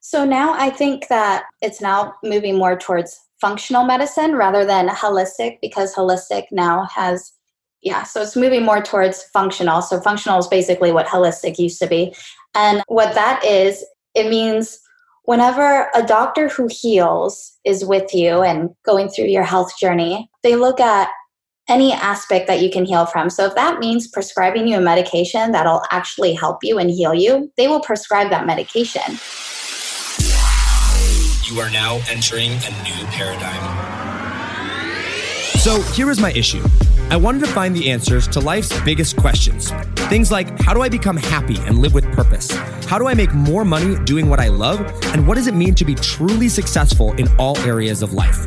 So now I think that it's now moving more towards functional medicine rather than holistic because holistic now has yeah so it's moving more towards functional. So functional is basically what holistic used to be. And what that is it means whenever a doctor who heals is with you and going through your health journey they look at any aspect that you can heal from. So if that means prescribing you a medication that'll actually help you and heal you they will prescribe that medication you are now entering a new paradigm. So here is my issue. I wanted to find the answers to life's biggest questions. Things like how do I become happy and live with purpose? How do I make more money doing what I love? And what does it mean to be truly successful in all areas of life?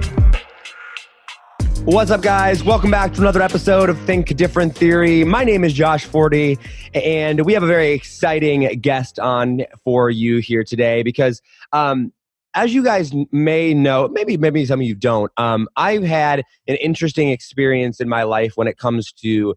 What's up, guys? Welcome back to another episode of Think Different Theory. My name is Josh Forti, and we have a very exciting guest on for you here today because, um, as you guys may know, maybe maybe some of you don't. Um, I've had an interesting experience in my life when it comes to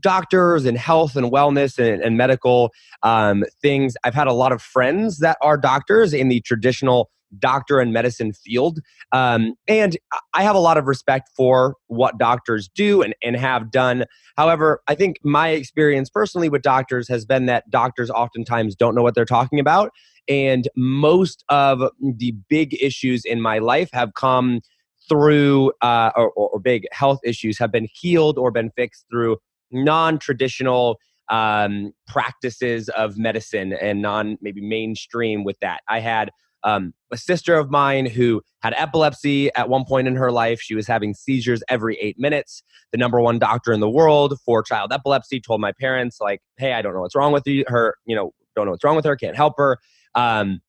doctors and health and wellness and, and medical um, things. I've had a lot of friends that are doctors in the traditional doctor and medicine field. Um, and I have a lot of respect for what doctors do and, and have done. However, I think my experience personally with doctors has been that doctors oftentimes don't know what they're talking about. And most of the big issues in my life have come through, uh, or, or big health issues have been healed or been fixed through non traditional um, practices of medicine and non maybe mainstream with that. I had um, a sister of mine who had epilepsy at one point in her life. She was having seizures every eight minutes. The number one doctor in the world for child epilepsy told my parents, like, "Hey, I don't know what's wrong with her. You know, don't know what's wrong with her. Can't help her." Um,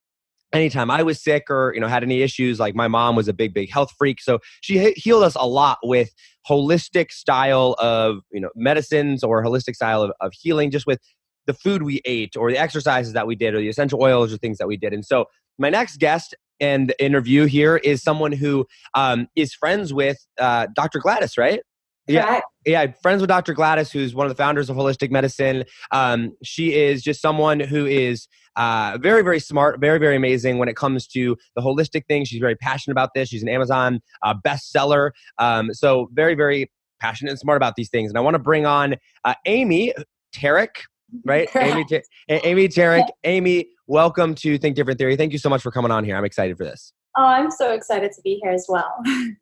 anytime I was sick or you know had any issues, like my mom was a big, big health freak, so she healed us a lot with holistic style of you know medicines or holistic style of, of healing, just with the food we ate or the exercises that we did or the essential oils or things that we did. And so my next guest and interview here is someone who um, is friends with uh, Dr. Gladys, right? Yeah, yeah, friends with Dr. Gladys, who's one of the founders of Holistic Medicine. Um, she is just someone who is uh, very, very smart, very, very amazing when it comes to the holistic thing. She's very passionate about this. She's an Amazon uh, bestseller, um, so very, very passionate and smart about these things. And I want to bring on uh, Amy Tarek, right? Amy, Amy Tarek. Amy, welcome to Think Different Theory. Thank you so much for coming on here. I'm excited for this. Oh, I'm so excited to be here as well.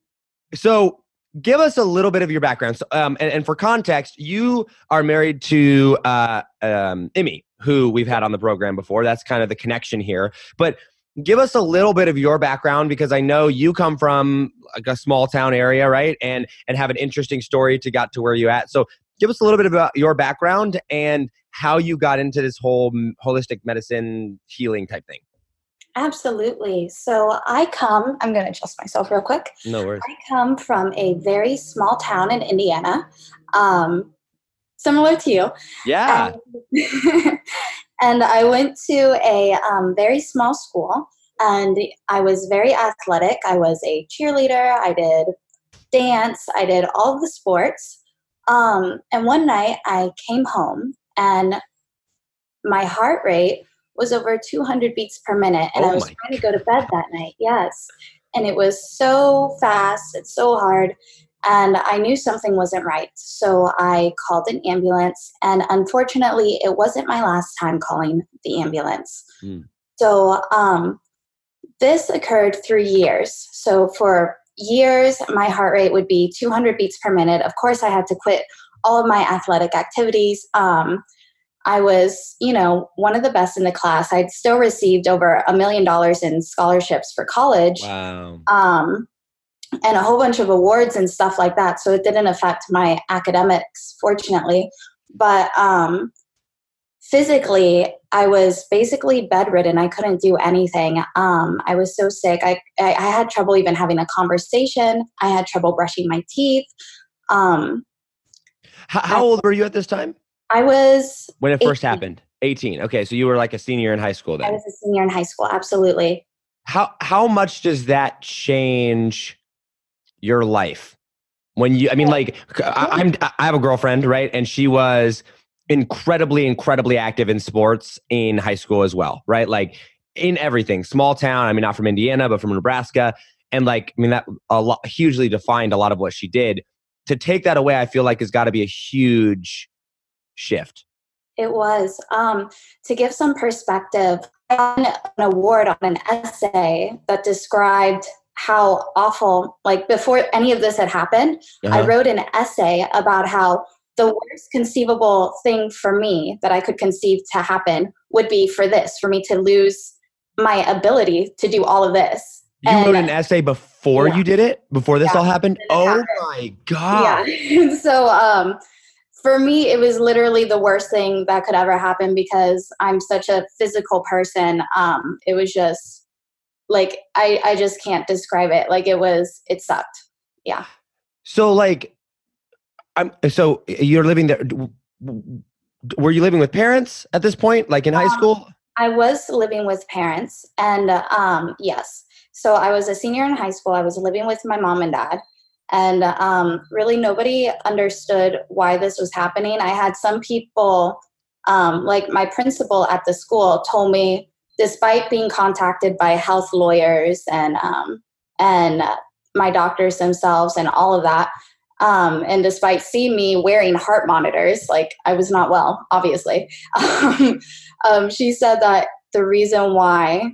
so, give us a little bit of your background. So, um, and, and, for context, you are married to uh, um, Emmy, who we've had on the program before. That's kind of the connection here. But give us a little bit of your background because I know you come from like a small town area, right? And and have an interesting story to get to where you at. So give us a little bit about your background and how you got into this whole holistic medicine healing type thing. Absolutely. So I come, I'm going to adjust myself real quick. No worries. I come from a very small town in Indiana, um, similar to you. Yeah. And, and I went to a um, very small school and I was very athletic. I was a cheerleader, I did dance, I did all the sports. Um, and one night I came home and my heart rate was over 200 beats per minute and oh i was trying to go to bed that night yes. And it was so fast it's so hard and i knew something wasn't right so i called an ambulance and unfortunately it wasn't my last time calling the ambulance. Mm. so um, this occurred through years. So for years my heart rate would be 200 beats per minute. Of course i had to quit all of my athletic activities. Um, I was, you know, one of the best in the class. I'd still received over a million dollars in scholarships for college. Wow. Um, and a whole bunch of awards and stuff like that. So it didn't affect my academics, fortunately. But um, physically, I was basically bedridden. I couldn't do anything. Um, I was so sick. I, I, I had trouble even having a conversation. I had trouble brushing my teeth. Um, how, how old were you at this time? I was when it 18. first happened. 18. Okay, so you were like a senior in high school then. I was a senior in high school. Absolutely. How how much does that change your life? When you I mean like I, I'm I have a girlfriend, right? And she was incredibly incredibly active in sports in high school as well, right? Like in everything. Small town, I mean not from Indiana, but from Nebraska. And like I mean that a lot hugely defined a lot of what she did. To take that away, I feel like has got to be a huge shift. It was. Um, to give some perspective, I won an award on an essay that described how awful, like before any of this had happened, I Uh-huh. wrote an essay about how the worst conceivable thing for me that I could conceive to happen would be for this, for me to lose my ability to do all of this. You wrote an essay before Yeah. you did it? Before this Yeah, all happened? Oh happened. my god. Yeah. so um for me it was literally the worst thing that could ever happen because I'm such a physical person. Um it was just like I I just can't describe it. Like it was it sucked. Yeah. So like I'm so you're living there were you living with parents at this point like in high Um, school? I was living with parents and um yes. So I was a senior in high school. I was living with my mom and dad. And um, really, nobody understood why this was happening. I had some people, um, like my principal at the school, told me, despite being contacted by health lawyers and um, and my doctors themselves and all of that, um, and despite seeing me wearing heart monitors, like I was not well, obviously, um, she said that the reason why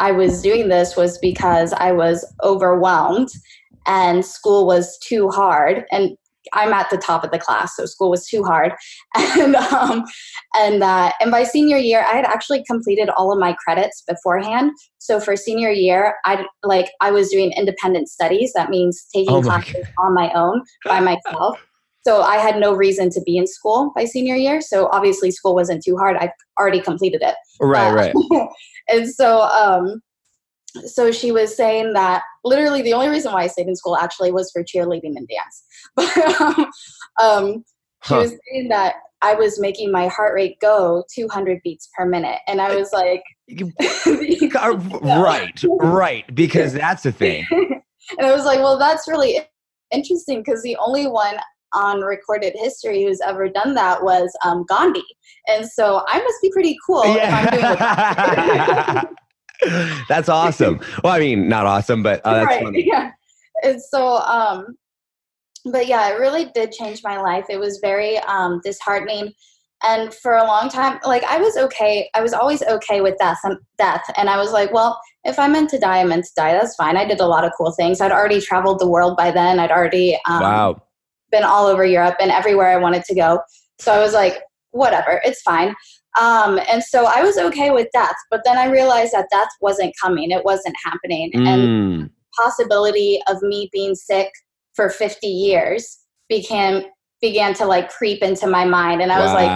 I was doing this was because I was overwhelmed and school was too hard. And I'm at the top of the class, so school was too hard. And um, and uh, and by senior year, I had actually completed all of my credits beforehand. So for senior year, I like I was doing independent studies. That means taking Oh classes on my own by myself. So I had no reason to be in school by senior year. So obviously school wasn't too hard. I already completed it. Right, Uh, right. and so um so she was saying that literally the only reason why I stayed in school actually was for cheerleading and dance. But um, um she Huh. was saying that I was making my heart rate go 200 beats per minute and I was like uh, right, right because that's the thing. and I was like, well, that's really interesting because the only one on recorded history who's ever done that was um, Gandhi. And so I must be pretty cool if I'm doing what that's awesome. Well, I mean, not awesome, but uh, that's right. funny. Yeah. And so, um, but yeah, it really did change my life. It was very um, disheartening. And for a long time, like I was okay. I was always okay with death and death. And I was like, well, if I'm meant to die, I'm meant to die. That's fine. I did a lot of cool things. I'd already traveled the world by then. I'd already um, Wow. Been all over Europe and everywhere I wanted to go. So I was like, whatever, it's fine. Um, and so I was okay with death. But then I realized that death wasn't coming. It wasn't happening. And Mm. possibility of me being sick for 50 years became began to like creep into my mind and i was like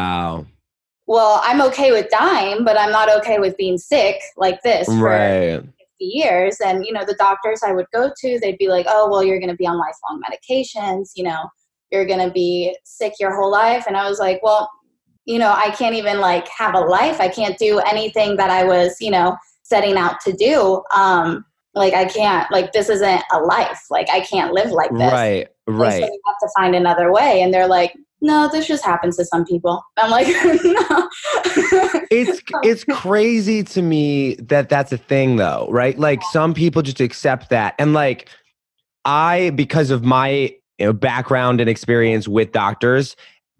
well i'm okay with dying but i'm not okay with being sick like this for right. 50 years and you know the doctors i would go to they'd be like oh well you're going to be on lifelong medications you know you're going to be sick your whole life. And i was like well you know i can't even like have a life. I can't do anything that i was you know setting out to do. Um like i can't like this isn't a life. Like i can't live like this. Right. And Right. so we have to find another way. And they're like no this just happens to some people. I'm like no. It's it's crazy to me that that's a thing though right? Like some people just accept that. And like i because of my you know, background and experience with doctors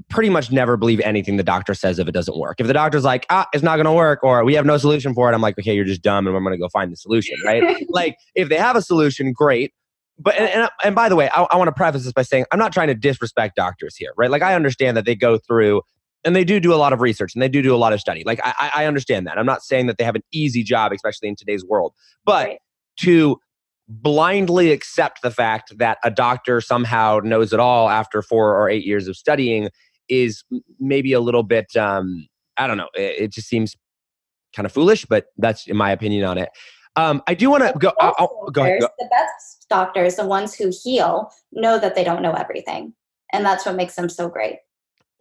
pretty much never believe anything the doctor says if it doesn't work. If the doctor's like ah it's not going to work or we have no solution for it i'm like okay you're just dumb and i'm going to go find the solution right? Like if they have a solution great. But and, and, and by the way i, I want to preface this by saying i'm not trying to disrespect doctors here right? Like i understand that they go through and they do do a lot of research and they do do a lot of study. Like i, I I understand that. I'm not saying that they have an easy job especially in today's world. But Right. to blindly accept the fact that a doctor somehow knows it all after four or eight years of studying is maybe a little bit um I don't know. It, it just seems kind of foolish, but that's in my opinion on it. Um, I do want to go. I'll, I'll, go ahead. Go. The best doctors, the ones who heal, know that they don't know everything, and that's what makes them so great.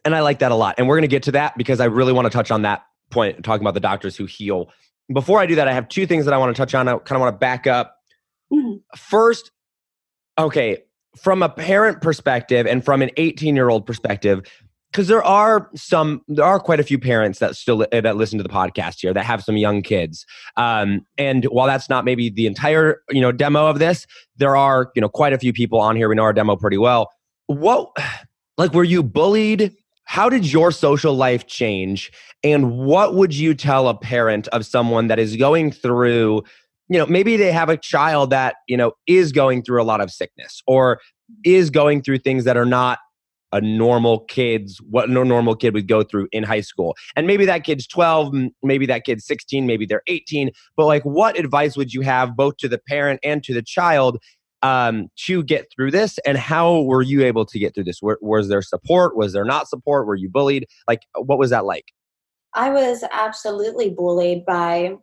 And I like that a lot. And we're going to get to that because I really want to touch on that point, talking about the doctors who heal. Before I do that, I have two things that I want to touch on. I kind of want to back up. Mm-hmm. First, okay, from a parent perspective and from an 18 year old perspective, because there are some there are quite a few parents that still that listen to the podcast here that have some young kids. Um, and while that's not maybe the entire you know demo of this there are you know quite a few people on here. We know our demo pretty well. What like were you bullied? How did your social life change? And what would you tell a parent of someone that is going through you know maybe they have a child that you know is going through a lot of sickness or is going through things that are not a normal kid's what no normal kid would go through in high school. And maybe that kid's 12 maybe that kid's 16 maybe they're 18 but like what advice would you have both to the parent and to the child um, to get through this? And how were you able to get through this? Was there support? Was there not support? Were you bullied? Like what was that like? I was absolutely bullied by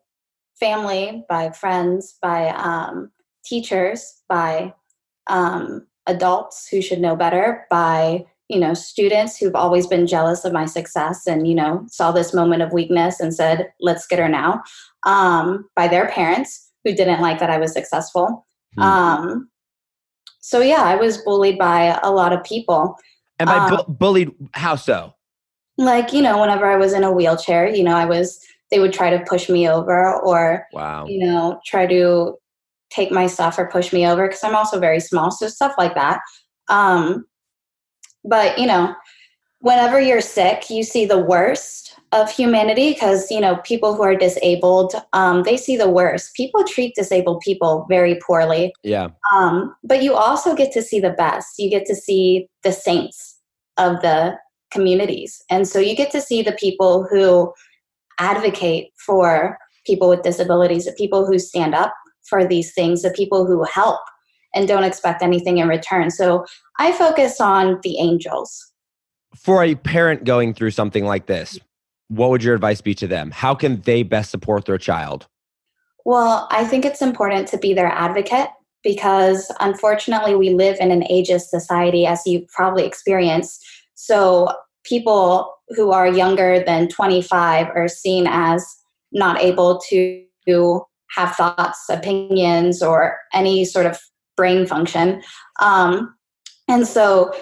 family by friends by um, teachers by um, adults who should know better by you know students who've always been jealous of my success and you know saw this moment of weakness and said let's get her now um, by their parents who didn't like that i was successful. Um, so yeah i was bullied by a lot of people. And by um, bu- bullied? How so? like you know whenever i was in a wheelchair you know i was they would try to push me over or wow you know try to take my stuff or push me over because i'm also very small so stuff like that um, but, you know, whenever you're sick, you see the worst of humanity because, you know, people who are disabled, um, they see the worst. People treat disabled people very poorly. Yeah. Um, but you also get to see the best. You get to see the saints of the communities. And so you get to see the people who advocate for people with disabilities, the people who stand up for these things, the people who help and don't expect anything in return. So I focus on the angels. For a parent going through something like this, what would your advice be to them? How can they best support their child? Well, I think it's important to be their advocate because unfortunately we live in an ageist society as you've probably experienced. So people who are younger than 25 are seen as not able to have thoughts, opinions, or any sort of brain function. Um, and so,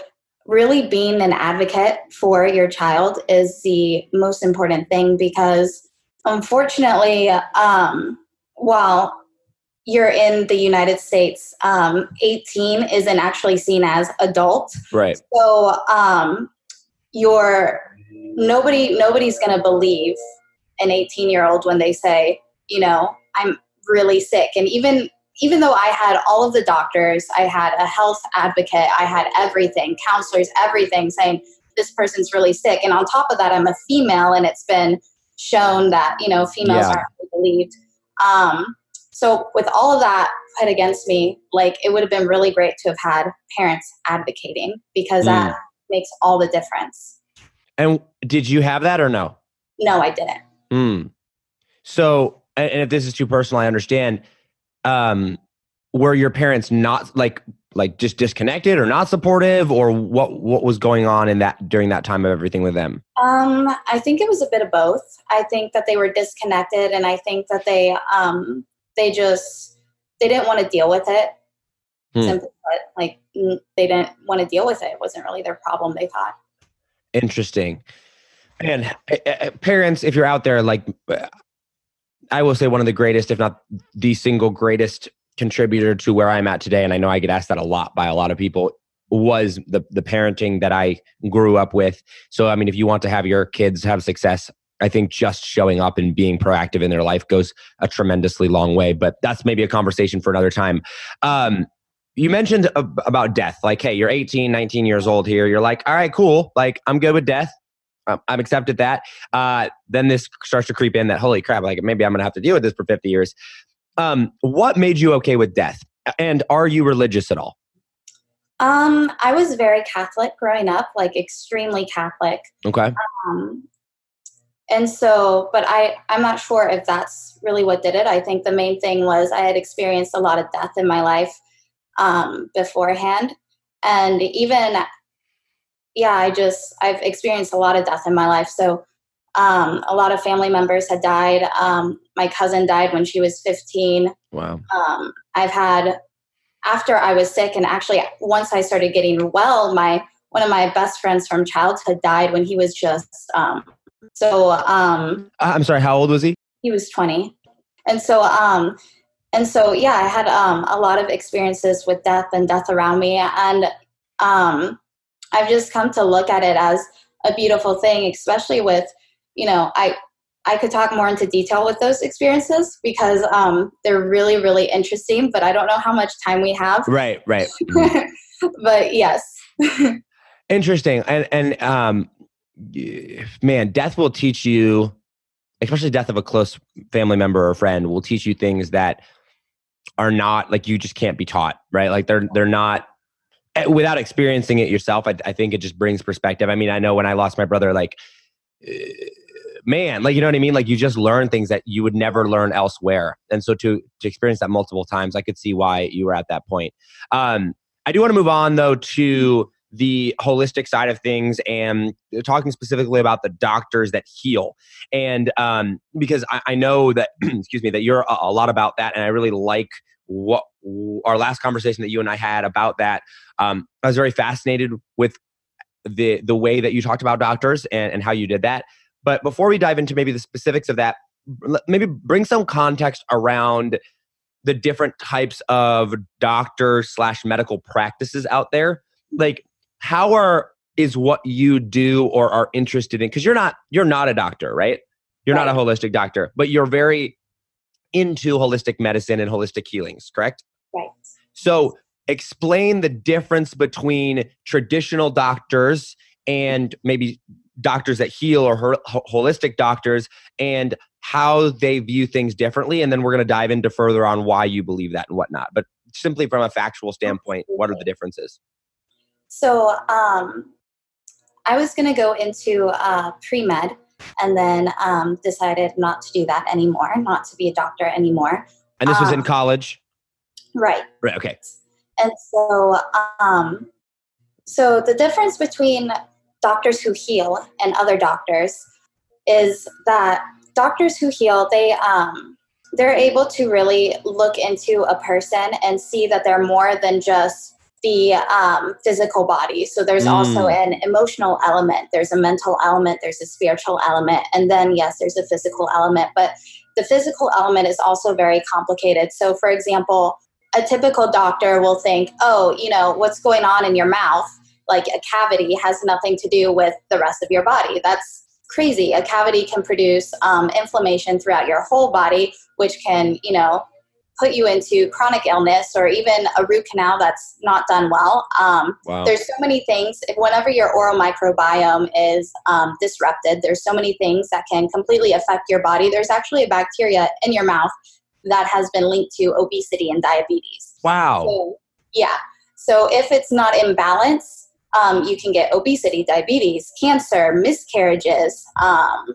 really being an advocate for your child is the most important thing because, unfortunately, um, while you're in the United States, um, 18 isn't actually seen as adult. Right. So, um, you're nobody nobody's going to believe an 18 year old when they say, you know, I'm really sick. And even even though I had all of the doctors, I had a health advocate, I had everything, counselors, everything saying this person's really sick. And on top of that, I'm a female, and it's been shown that you know females yeah. aren't believed. Um, so with all of that put against me, like it would have been really great to have had parents advocating because mm. that makes all the difference. And did you have that or no? No, I didn't. Mm. So, and if this is too personal, I understand um, were your parents not like like just disconnected or not supportive or what what was going on in that during that time of everything with them um i think it was a bit of both i think that they were disconnected and i think that they um they just they didn't want to deal with it hmm. simply put like they didn't want to deal with it it wasn't really their problem they thought interesting and uh, parents if you're out there like I will say one of the greatest, if not the single greatest contributor to where I'm at today, and I know I get asked that a lot by a lot of people, was the the parenting that I grew up with. So I mean, if you want to have your kids have success, I think just showing up and being proactive in their life goes a tremendously long way. But that's maybe a conversation for another time. Um, you mentioned about death like hey you're 18 19 years old here you're like all right cool like i'm good with death um, I've accepted that. Uh, then this starts to creep in that holy crap, like maybe I'm gonna have to deal with this for 50 years. Um, what made you okay with death? And are you religious at all? Um, I was very Catholic growing up, like extremely Catholic. Okay. Um, and so but i i'm not sure if that's really what did it i think the main thing was i had experienced a lot of death in my life um, beforehand. And even yeah i just i've experienced a lot of death in my life. So um, a lot of family members had died. Um, my cousin died when she was 15 wow. Um, i've had after i was sick and actually once i started getting well my one of my best friends from childhood died when he was just um, so um, i'm sorry how old was he? he was 20 and so um, and so yeah i had um, a lot of experiences with death and death around me. And um, i've just come to look at it as a beautiful thing especially with you know i i could talk more into detail with those experiences because um, they're really really interesting but i don't know how much time we have. Right right. But yes. Interesting. And and um man death will teach you especially death of a close family member or friend will teach you things that are not like you just can't be taught, right? Like they're they're not eh, without experiencing it yourself. I, I think it just brings perspective. I mean, I know when I lost my brother, like eh, man, like you know what I mean. Like you just learn things that you would never learn elsewhere, and so to to experience that multiple times, I could see why you were at that point. Um, I do want to move on though to the holistic side of things and talking specifically about the doctors that heal. And um, because I, I, know that excuse me that you're a, a, lot about that and i really like what our last conversation that you and i had about that. Um, i was very fascinated with the the way that you talked about doctors and, and how you did that. But before we dive into maybe the specifics of that maybe bring some context around the different types of doctor slash medical practices out there. Like how are is what you do or are interested in because you're not you're not a doctor right? You're right. not a holistic doctor but you're very into holistic medicine and holistic healings correct? Right. So explain the difference between traditional doctors and maybe doctors that heal or ho- holistic doctors and how they view things differently and then we're going to dive into further on why you believe that and whatnot but simply from a factual standpoint what are the differences so um, I was going to go into uh, pre med and then um, decided not to do that anymore, not to be a doctor anymore. And this was in um, college? Right. Right, okay. And so, um, so the difference between doctors who heal and other doctors is that doctors who heal, they, um, they're able to really look into a person and see that they're more than just the um, physical body. So there's mm. also an emotional element, there's a mental element, there's a spiritual element, and then, yes, there's a physical element. But the physical element is also very complicated. So, for example, a typical doctor will think, oh, you know, what's going on in your mouth, like a cavity, has nothing to do with the rest of your body. That's crazy. A cavity can produce um, inflammation throughout your whole body, which can, you know, put you into chronic illness or even a root canal that's not done well. Um, wow. There's so many things. Whenever your oral microbiome is um, disrupted, there's so many things that can completely affect your body. There's actually a bacteria in your mouth that has been linked to obesity and diabetes. Wow. So, yeah. So if it's not in balance, um, you can get obesity, diabetes, cancer, miscarriages, um,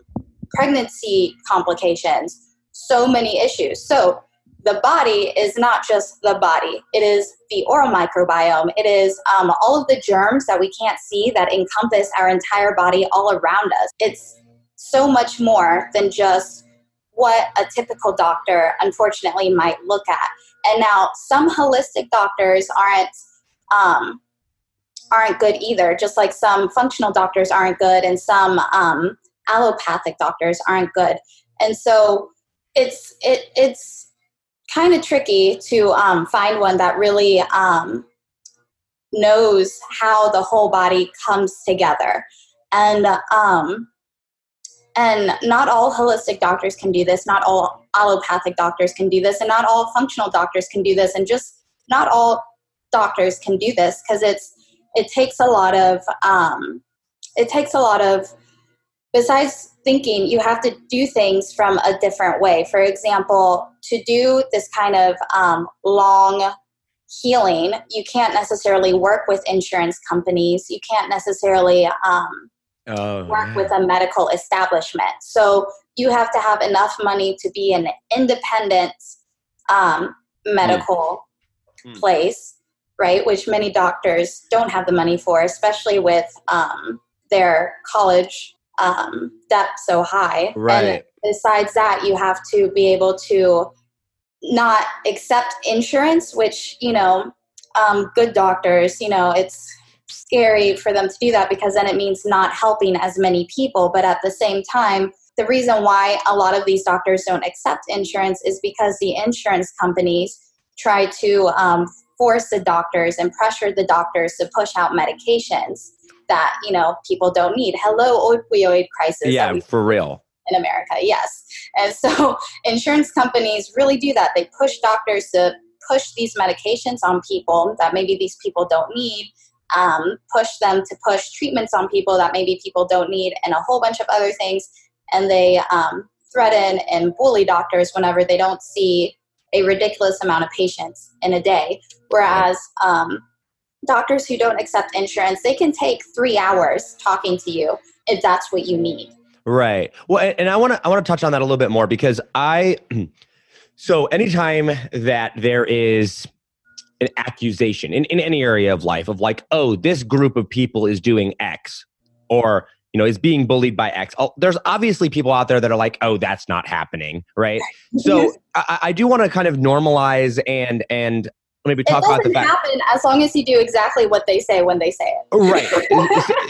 pregnancy complications, so many issues. So the body is not just the body. It is the oral microbiome. It is um, all of the germs that we can't see that encompass our entire body all around us. It's so much more than just what a typical doctor, unfortunately, might look at. And now, some holistic doctors aren't um, aren't good either. Just like some functional doctors aren't good, and some um, allopathic doctors aren't good. And so, it's it it's kind of tricky to um, find one that really um, knows how the whole body comes together. And um, and not all holistic doctors can do this. Not all allopathic doctors can do this, and not all functional doctors can do this, and just not all doctors can do this because it's it takes a lot of um, it takes a lot of besides thinking you have to do things from a different way for example to do this kind of um, long healing you can't necessarily work with insurance companies you can't necessarily um, oh, work yeah. with a medical establishment. So you have to have enough money to be an independent um, medical Mm. place, right? Which many doctors don't have the money for, especially with um, their college um, debt so high. And right besides that, you have to be able to not accept insurance, which, you know, um, good doctors, you know, it's scary for them to do that because then it means not helping as many people. But at the same time, the reason why a lot of these doctors don't accept insurance is because the insurance companies try to um, force the doctors and pressure the doctors to push out medications that you know people don't need. Hello, opioid crisis. yeah for real in America, yes. And so insurance companies really do that. They push doctors to push these medications on people that maybe these people don't need, um, push them to push treatments on people that maybe people don't need, and a whole bunch of other things. And they um, threaten and bully doctors whenever they don't see a ridiculous amount of patients in a day. Whereas um, doctors who don't accept insurance, they can take three hours talking to you if that's what you need. Right. Well, and- I want to I want to touch on that a little bit more because I so anytime that there is an accusation in, in any area of life of like, oh, this group of people is doing X or you know is being bullied by X. Oh, there's obviously people out there that are like, oh, that's not happening, right? So I, I do want to kind of normalize and and maybe it talk about the doesn't fact happen as long as you do exactly what they say when they say it. right.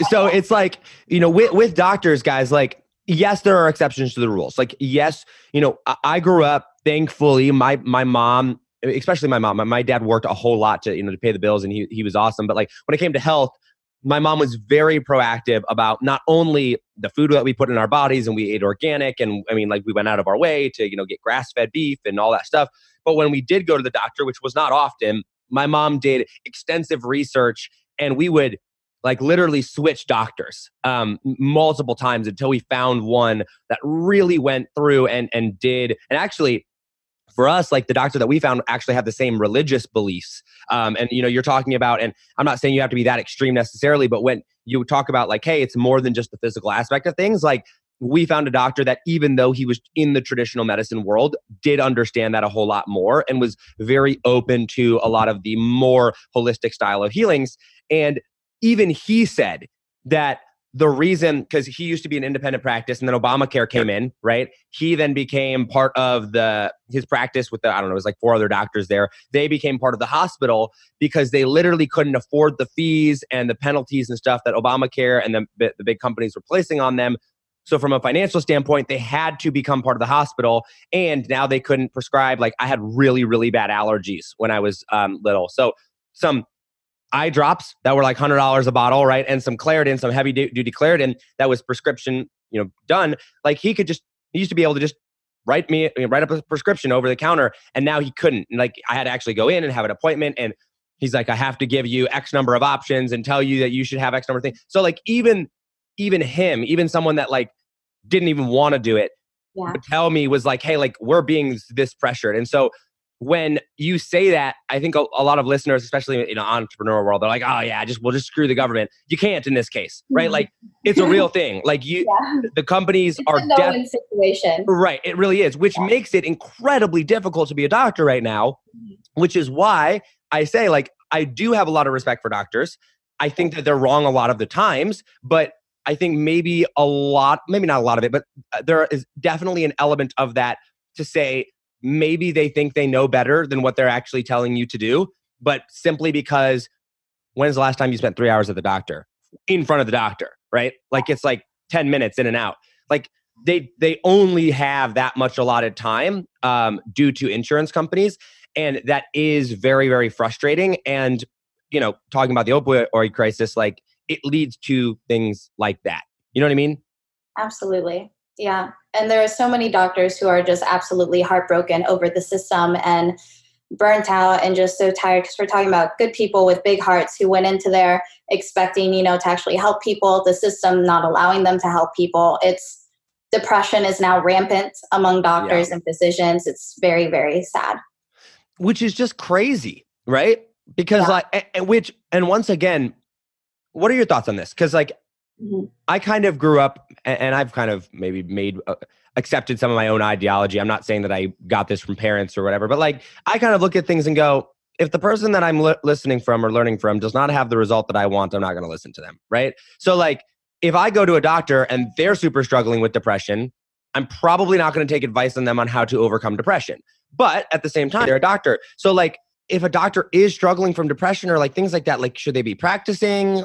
So, it's like you know with, with doctors guys like yes there are exceptions to the rules. Like yes you know i, I grew up thankfully my my mom especially my mom my, my dad worked a whole lot to you know to pay the bills and he, he was awesome. But like when it came to health my mom was very proactive about not only the food that we put in our bodies and we ate organic and i mean like we went out of our way to you know get grass fed beef and all that stuff but when we did go to the doctor which was not often my mom did extensive research and we would like literally switch doctors um, multiple times until we found one that really went through and and did and actually for us like the doctor that we found actually had the same religious beliefs um, and you know you're talking about and i'm not saying you have to be that extreme necessarily but when you talk about like hey it's more than just the physical aspect of things like we found a doctor that even though he was in the traditional medicine world did understand that a whole lot more and was very open to a lot of the more holistic style of healings. And even he said that the reason because he used to be an independent practice and then obamacare came in right? He then became part of the his practice with the i don't know it was like four other doctors there. They became part of the hospital because they literally couldn't afford the fees and the penalties and stuff that obamacare and the, the big companies were placing on them so from a financial standpoint they had to become part of the hospital and now they couldn't prescribe like i had really really bad allergies when i was um, little so some eye drops that were like hundred dollars a bottle, right? And some Claritin, some heavy duty Claritin that was prescription, you know, done. Like he could just, he used to be able to just write me, write up a prescription over the counter, and now he couldn't. And like I had to actually go in and have an appointment, and he's like, I have to give you X number of options and tell you that you should have X number of things. So like even, even him, even someone that like didn't even want to do it, Yeah. would tell me was like, hey, like we're being this pressured, and so when you say that, I think a, a lot of listeners, especially in the entrepreneur world, they're like, "Oh yeah, just we'll just screw the government." You can't in this case, right? Like it's a real thing. Like you, Yeah. the companies It's are a no def- situation. right. It really is, which Yeah. makes it incredibly difficult to be a doctor right now. Mhm. Which is why I say, like, I do have a lot of respect for doctors. I think that they're wrong a lot of the times, but I think maybe a lot, maybe not a lot of it, but uh, there is definitely an element of that to say maybe they think they know better than what they're actually telling you to do, but simply because when's the last time you spent three hours at the doctor in front of the doctor, right? Like it's like 10 minutes in and out. Like they they only have that much allotted time um, due to insurance companies, and that is very very frustrating. And you know, talking about the opioid crisis, like it leads to things like that. You know what I mean? Absolutely. Yeah. And there are so many doctors who are just absolutely heartbroken over the system and burnt out and just so tired because we're talking about good people with big hearts who went into there expecting, you know, to actually help people, the system not allowing them to help people. It's depression is now rampant among doctors and physicians. It's very, very sad. which is just crazy, right? Because Yeah. like, a- a- which, and once again, what are your thoughts on this? Because like, mm-hmm. I kind of grew up, and, and I've kind of maybe made uh, accepted some of my own ideology. I'm not saying that I got this from parents or whatever, but like I kind of look at things and go, if the person that I'm li- listening from or learning from does not have the result that I want, I'm not going to listen to them, right? So like if I go to a doctor and they're super struggling with depression, I'm probably not going to take advice on them on how to overcome depression. But at the same time, they're a doctor. So like if a doctor is struggling from depression or like things like that, like should they be practicing?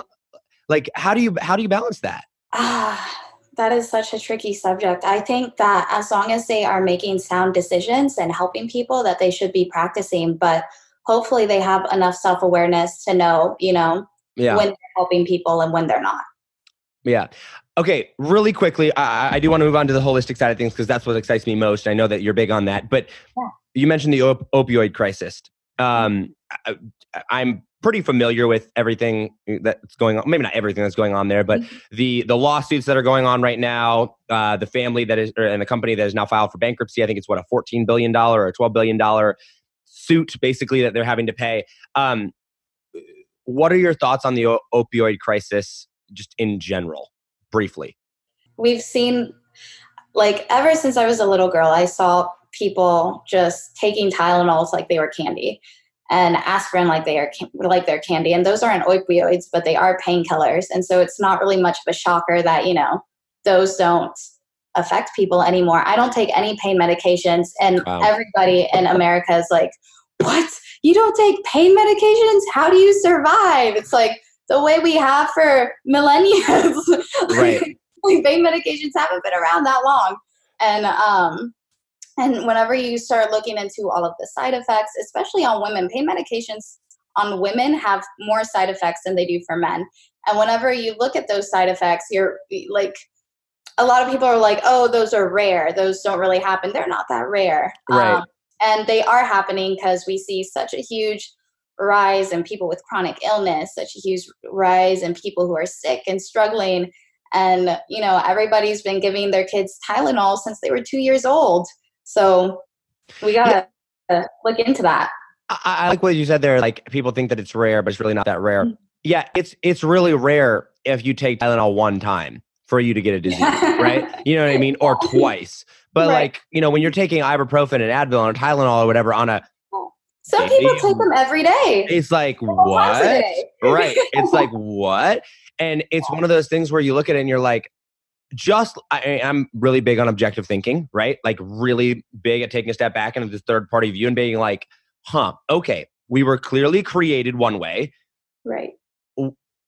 Like how do you how do you balance that? Ah, that is such a tricky subject. I think that as long as they are making sound decisions and helping people that they should be practicing, but hopefully they have enough self-awareness to know, you know, yeah. when they're helping people and when they're not. Yeah. Okay, really quickly, I, I do want to move on to the holistic side of things because that's what excites me most. I know that you're big on that, but yeah. you mentioned the op- opioid crisis. Um, I, I'm pretty familiar with everything that's going on. Maybe not everything that's going on there, but mm-hmm. the the lawsuits that are going on right now. Uh, the family that is and the company that is now filed for bankruptcy. I think it's what a fourteen billion dollar or twelve billion dollar suit, basically that they're having to pay. Um, what are your thoughts on the o- opioid crisis, just in general? briefly? We've seen, like, ever since I was a little girl, I saw people just taking Tylenols like they were candy and aspirin like they are like they're candy and those aren't opioids but they are painkillers and so it's not really much of a shocker that you know those don't affect people anymore i don't take any pain medications and wow. everybody in america is like what you don't take pain medications how do you survive it's like the way we have for millennia. Right. like pain medications haven't been around that long. And um and whenever you start looking into all of the side effects, especially on women, pain medications on women have more side effects than they do for men. And whenever you look at those side effects, you're like a lot of people are like, "Oh, those are rare. Those don't really happen." They're not that rare. Right. Um, and they are happening because we see such a huge rise in people with chronic illness, such a huge rise in people who are sick and struggling. And, you know, everybody's been giving their kids Tylenol since they were two years old. So we got to yeah. look into that. I, I, like what you said there. Like people think that it's rare, but it's really not that rare. Mm-hmm. Yeah, it's it's really rare if you take Tylenol one time for you to get a disease, right? You know what I mean? Or twice. But right. like, you know, when you're taking ibuprofen and Advil or Tylenol or whatever on a some people take them every day. It's like what? right. It's like what? And it's one of those things where you look at it and you're like, just I, am really big on objective thinking, right? Like really big at taking a step back into the third party view and being like, huh, okay, we were clearly created one way. Right.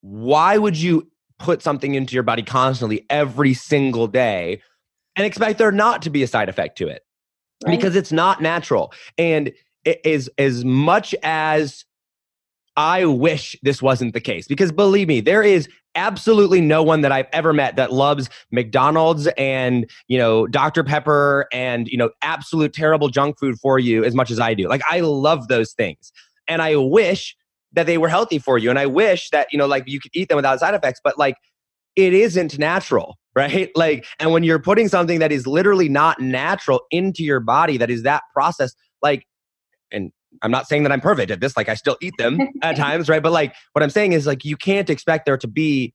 Why would you put something into your body constantly every single day and expect there not to be a side effect to it? Right. Because it's not natural. And is as much as I wish this wasn't the case because believe me, there is absolutely no one that I've ever met that loves McDonald's and, you know, Dr. Pepper and, you know, absolute terrible junk food for you as much as I do. Like, I love those things. And I wish that they were healthy for you. And I wish that, you know, like you could eat them without side effects, but like it isn't natural, right? Like, and when you're putting something that is literally not natural into your body, that is that process, like, and I'm not saying that I'm perfect at this. Like I still eat them at times, right? But like what I'm saying is like you can't expect there to be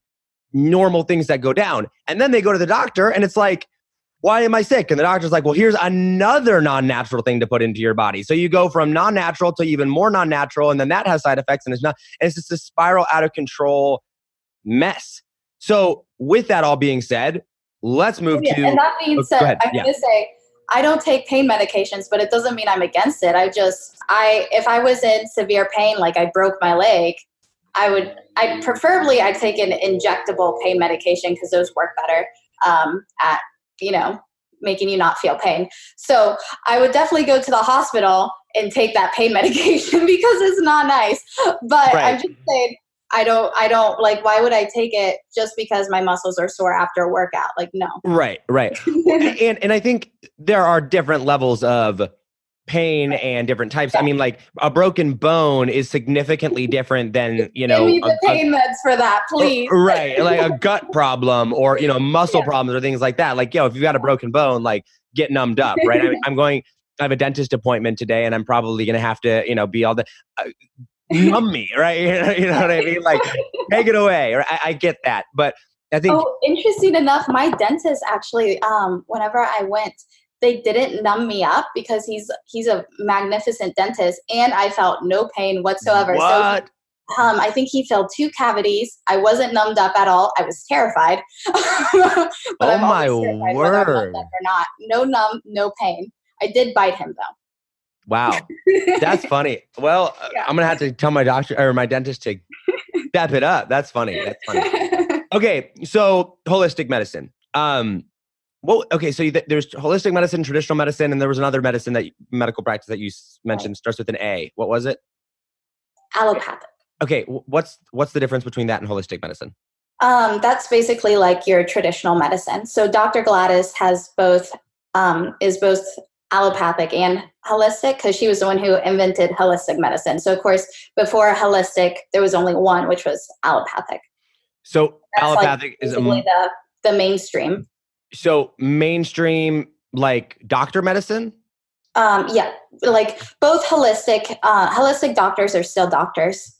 normal things that go down. And then they go to the doctor and it's like, why am I sick? And the doctor's like, well, here's another non natural thing to put into your body. So you go from non natural to even more non natural, and then that has side effects, and it's not, and it's just a spiral out of control mess. So, with that all being said, let's move yeah, to. And that being oh, said, I'm yeah. going to say, I don't take pain medications, but it doesn't mean I'm against it. I just I if I was in severe pain, like I broke my leg, I would I preferably I'd take an injectable pain medication because those work better um, at you know making you not feel pain. So I would definitely go to the hospital and take that pain medication because it's not nice. But right. I'm just saying I don't I don't like why would I take it just because my muscles are sore after a workout? Like no. Right, right. and and I think there are different levels of pain and different types. I mean, like a broken bone is significantly different than you know. Give me the a, pain a, meds for that, please. Right, like a gut problem or you know muscle yeah. problems or things like that. Like yo, if you've got a broken bone, like get numbed up, right? I I'm going. I have a dentist appointment today, and I'm probably going to have to, you know, be all the. Uh, numb me, right? you know what I mean? Like, take it away. I, I get that, but I think. Oh, interesting enough, my dentist actually, um, whenever I went, they didn't numb me up because he's he's a magnificent dentist, and I felt no pain whatsoever. What? So, um, I think he filled two cavities. I wasn't numbed up at all. I was terrified. but Oh I'm my terrified whether I'm word. numbed up or not. No numb, no pain. I did bite him though. Wow. That's funny. Well, uh, Yeah. I'm gonna have to tell my doctor or my dentist to step it up. That's funny. That's funny. Okay, so holistic medicine. Um, well, okay, so th- there's holistic medicine, traditional medicine, and there was another medicine that you- medical practice that you mentioned starts with an A. What was it? Allopathic. Okay, what's what's the difference between that and holistic medicine? Um, that's basically like your traditional medicine. So Dr. Gladys has both um, is both allopathic and holistic because she was the one who invented holistic medicine. So of course, before holistic, there was only one, which was allopathic. So That's allopathic like is a, the the mainstream. so mainstream like doctor medicine. Um, yeah, like both holistic uh, holistic doctors are still doctors.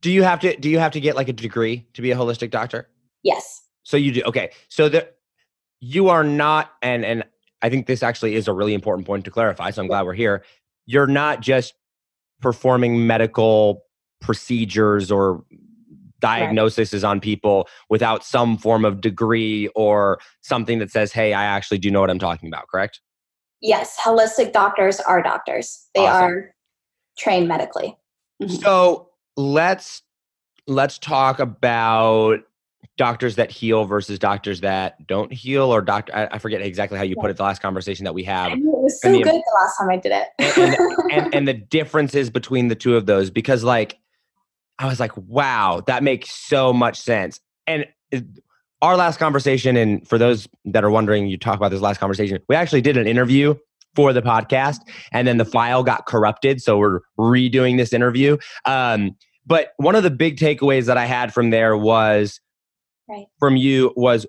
Do you have to do you have to get like a degree to be a holistic doctor? Yes. So you do okay. So the you are not, and and I think this actually is a really important point to clarify. So I'm glad we're here. You're not just performing medical procedures or diagnoses on people without some form of degree or something that says, "Hey, I actually do know what I'm talking about." Correct? Yes, holistic doctors are doctors. They Awesome. are trained medically. Mhm. So let's let's talk about doctors that heal versus doctors that don't heal, or doctor. I, I forget exactly how you put it. The last conversation that we have. Know, it was so mean- good the last time I did it. and, and and the differences between the two of those because like i was like wow that makes so much sense and it- our last conversation and for those that are wondering you talk about this last conversation we actually did an interview for the podcast and then the file got corrupted so we're redoing this interview um, but one of the big takeaways that i had from there was Right. from you was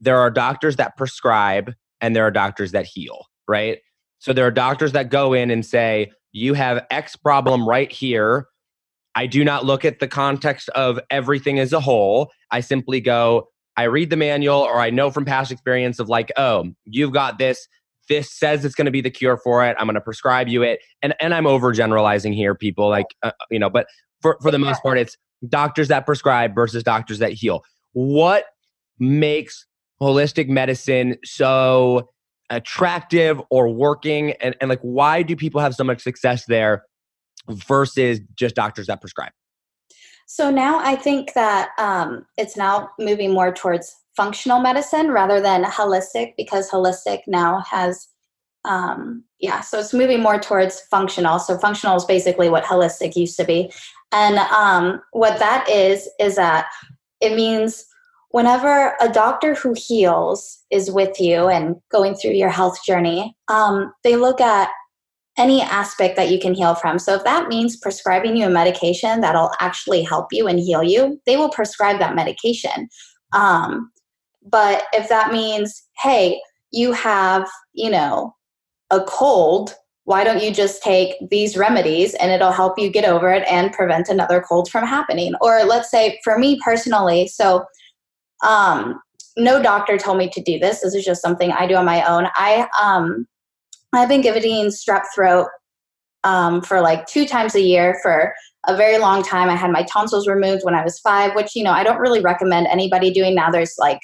there are doctors that prescribe and there are doctors that heal right so there are doctors that go in and say, you have X problem right here. I do not look at the context of everything as a whole. I simply go, I read the manual or I know from past experience of like, oh, you've got this. This says it's going to be the cure for it. I'm going to prescribe you it. And and I'm overgeneralizing here, people like uh, you know, but for for the most part it's doctors that prescribe versus doctors that heal. What makes holistic medicine so attractive or working and, and like why do people have so much success there versus just doctors that prescribe So now I think that um, it's now moving more towards functional medicine rather than holistic because holistic now has, um, yeah, so it's moving more towards functional. So functional is basically what holistic used to be. And um, what that is, is that it means whenever a doctor who heals is with you and going through your health journey, um, they look at any aspect that you can heal from. So if that means prescribing you a medication that'll actually help you and heal you, they will prescribe that medication. Um, but if that means, hey, you have, you know, a cold, why don't you just take these remedies and it'll help you get over it and prevent another cold from happening? Or let's say for me personally, so um, no doctor told me to do this. This is just something I do on my own. I um, I've been giving strep throat um, for like two times a year for a very long time. I had my tonsils removed when I was five, which you know I don't really recommend anybody doing now. There's like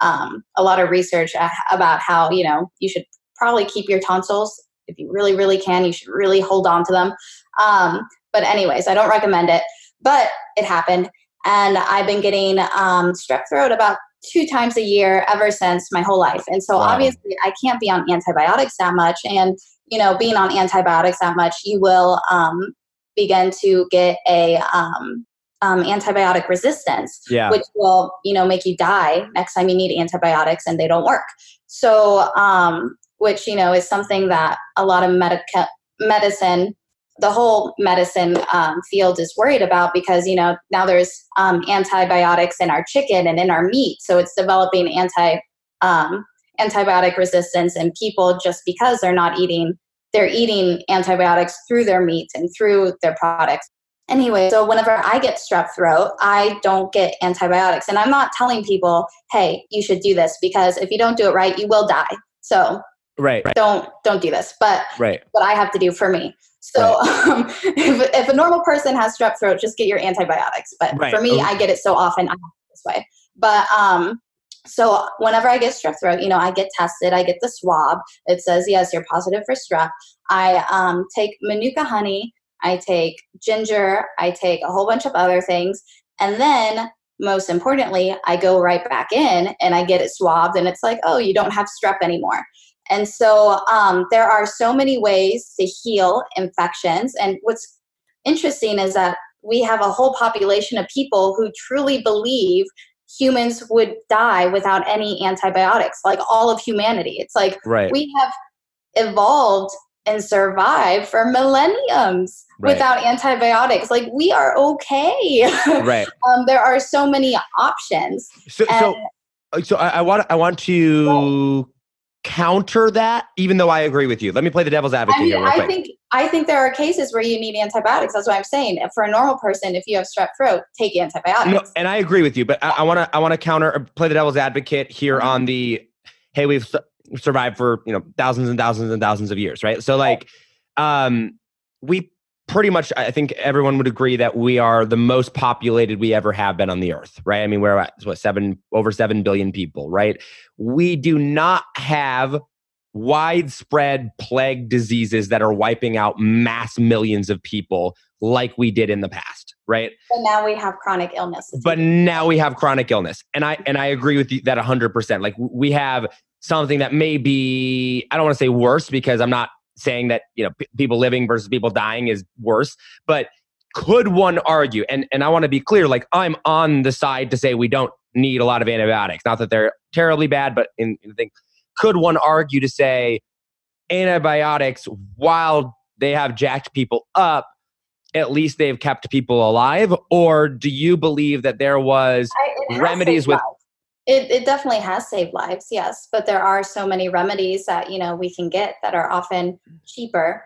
um, a lot of research about how you know you should probably keep your tonsils if you really really can. You should really hold on to them. Um, but anyways, I don't recommend it. But it happened, and I've been getting um, strep throat about two times a year ever since my whole life. And so Wow. obviously I can't be on antibiotics that much. And, you know, being on antibiotics that much, you will um, begin to get a um, um, antibiotic resistance, yeah which will, you know, make you die next time you need antibiotics and they don't work. So, um, which, you know, is something that a lot of medica- medicine the whole medicine um, field is worried about because you know now there's um, antibiotics in our chicken and in our meat, so it's developing anti um, antibiotic resistance in people just because they're not eating they're eating antibiotics through their meat and through their products. anyway, so whenever I get strep throat, I don't get antibiotics. And I'm not telling people, hey, you should do this because if you don't do it right, you will die. So right, right. don't don't do this. But right. what I have to do for me. So right. um, if, if a normal person has strep throat, just get your antibiotics. But right. for me, I get it so often, I have this way. But um, so whenever I get strep throat, you know, I get tested, I get the swab. It says, yes, you're positive for strep. I um, take Manuka honey, I take ginger, I take a whole bunch of other things. And then, most importantly, I go right back in and I get it swabbed, and it's like, oh, you don't have strep anymore. And so um, there are so many ways to heal infections. And what's interesting is that we have a whole population of people who truly believe humans would die without any antibiotics, like all of humanity. It's like right. we have evolved and survived for millenniums right. without antibiotics. Like we are okay. right. um, there are so many options. So, and, so, so I, I, want I want to counter that, even though I agree with you. Let me play the devil's advocate I mean, here. I think I think there are cases where you need antibiotics. That's what I'm saying. For a normal person, if you have strep throat, take antibiotics. No, and I agree with you, but I want to I want to counter play the devil's advocate here mm-hmm. on the hey, we've su- survived for you know thousands and thousands and thousands of years, right? So like, um, we pretty much i think everyone would agree that we are the most populated we ever have been on the earth right? I mean we're at what seven over seven billion people right? We do not have widespread plague diseases that are wiping out mass millions of people like we did in the past right? But now we have chronic illness. But now we have chronic illness. And i and i agree with you that 100% like we have something that may be i don't want to say worse because i'm not saying that you know p- people living versus people dying is worse but could one argue and and I want to be clear like I'm on the side to say we don't need a lot of antibiotics not that they're terribly bad but in, in the thing could one argue to say antibiotics while they have jacked people up at least they've kept people alive or do you believe that there was I, remedies with. It, it definitely has saved lives, yes. But there are so many remedies that you know we can get that are often cheaper.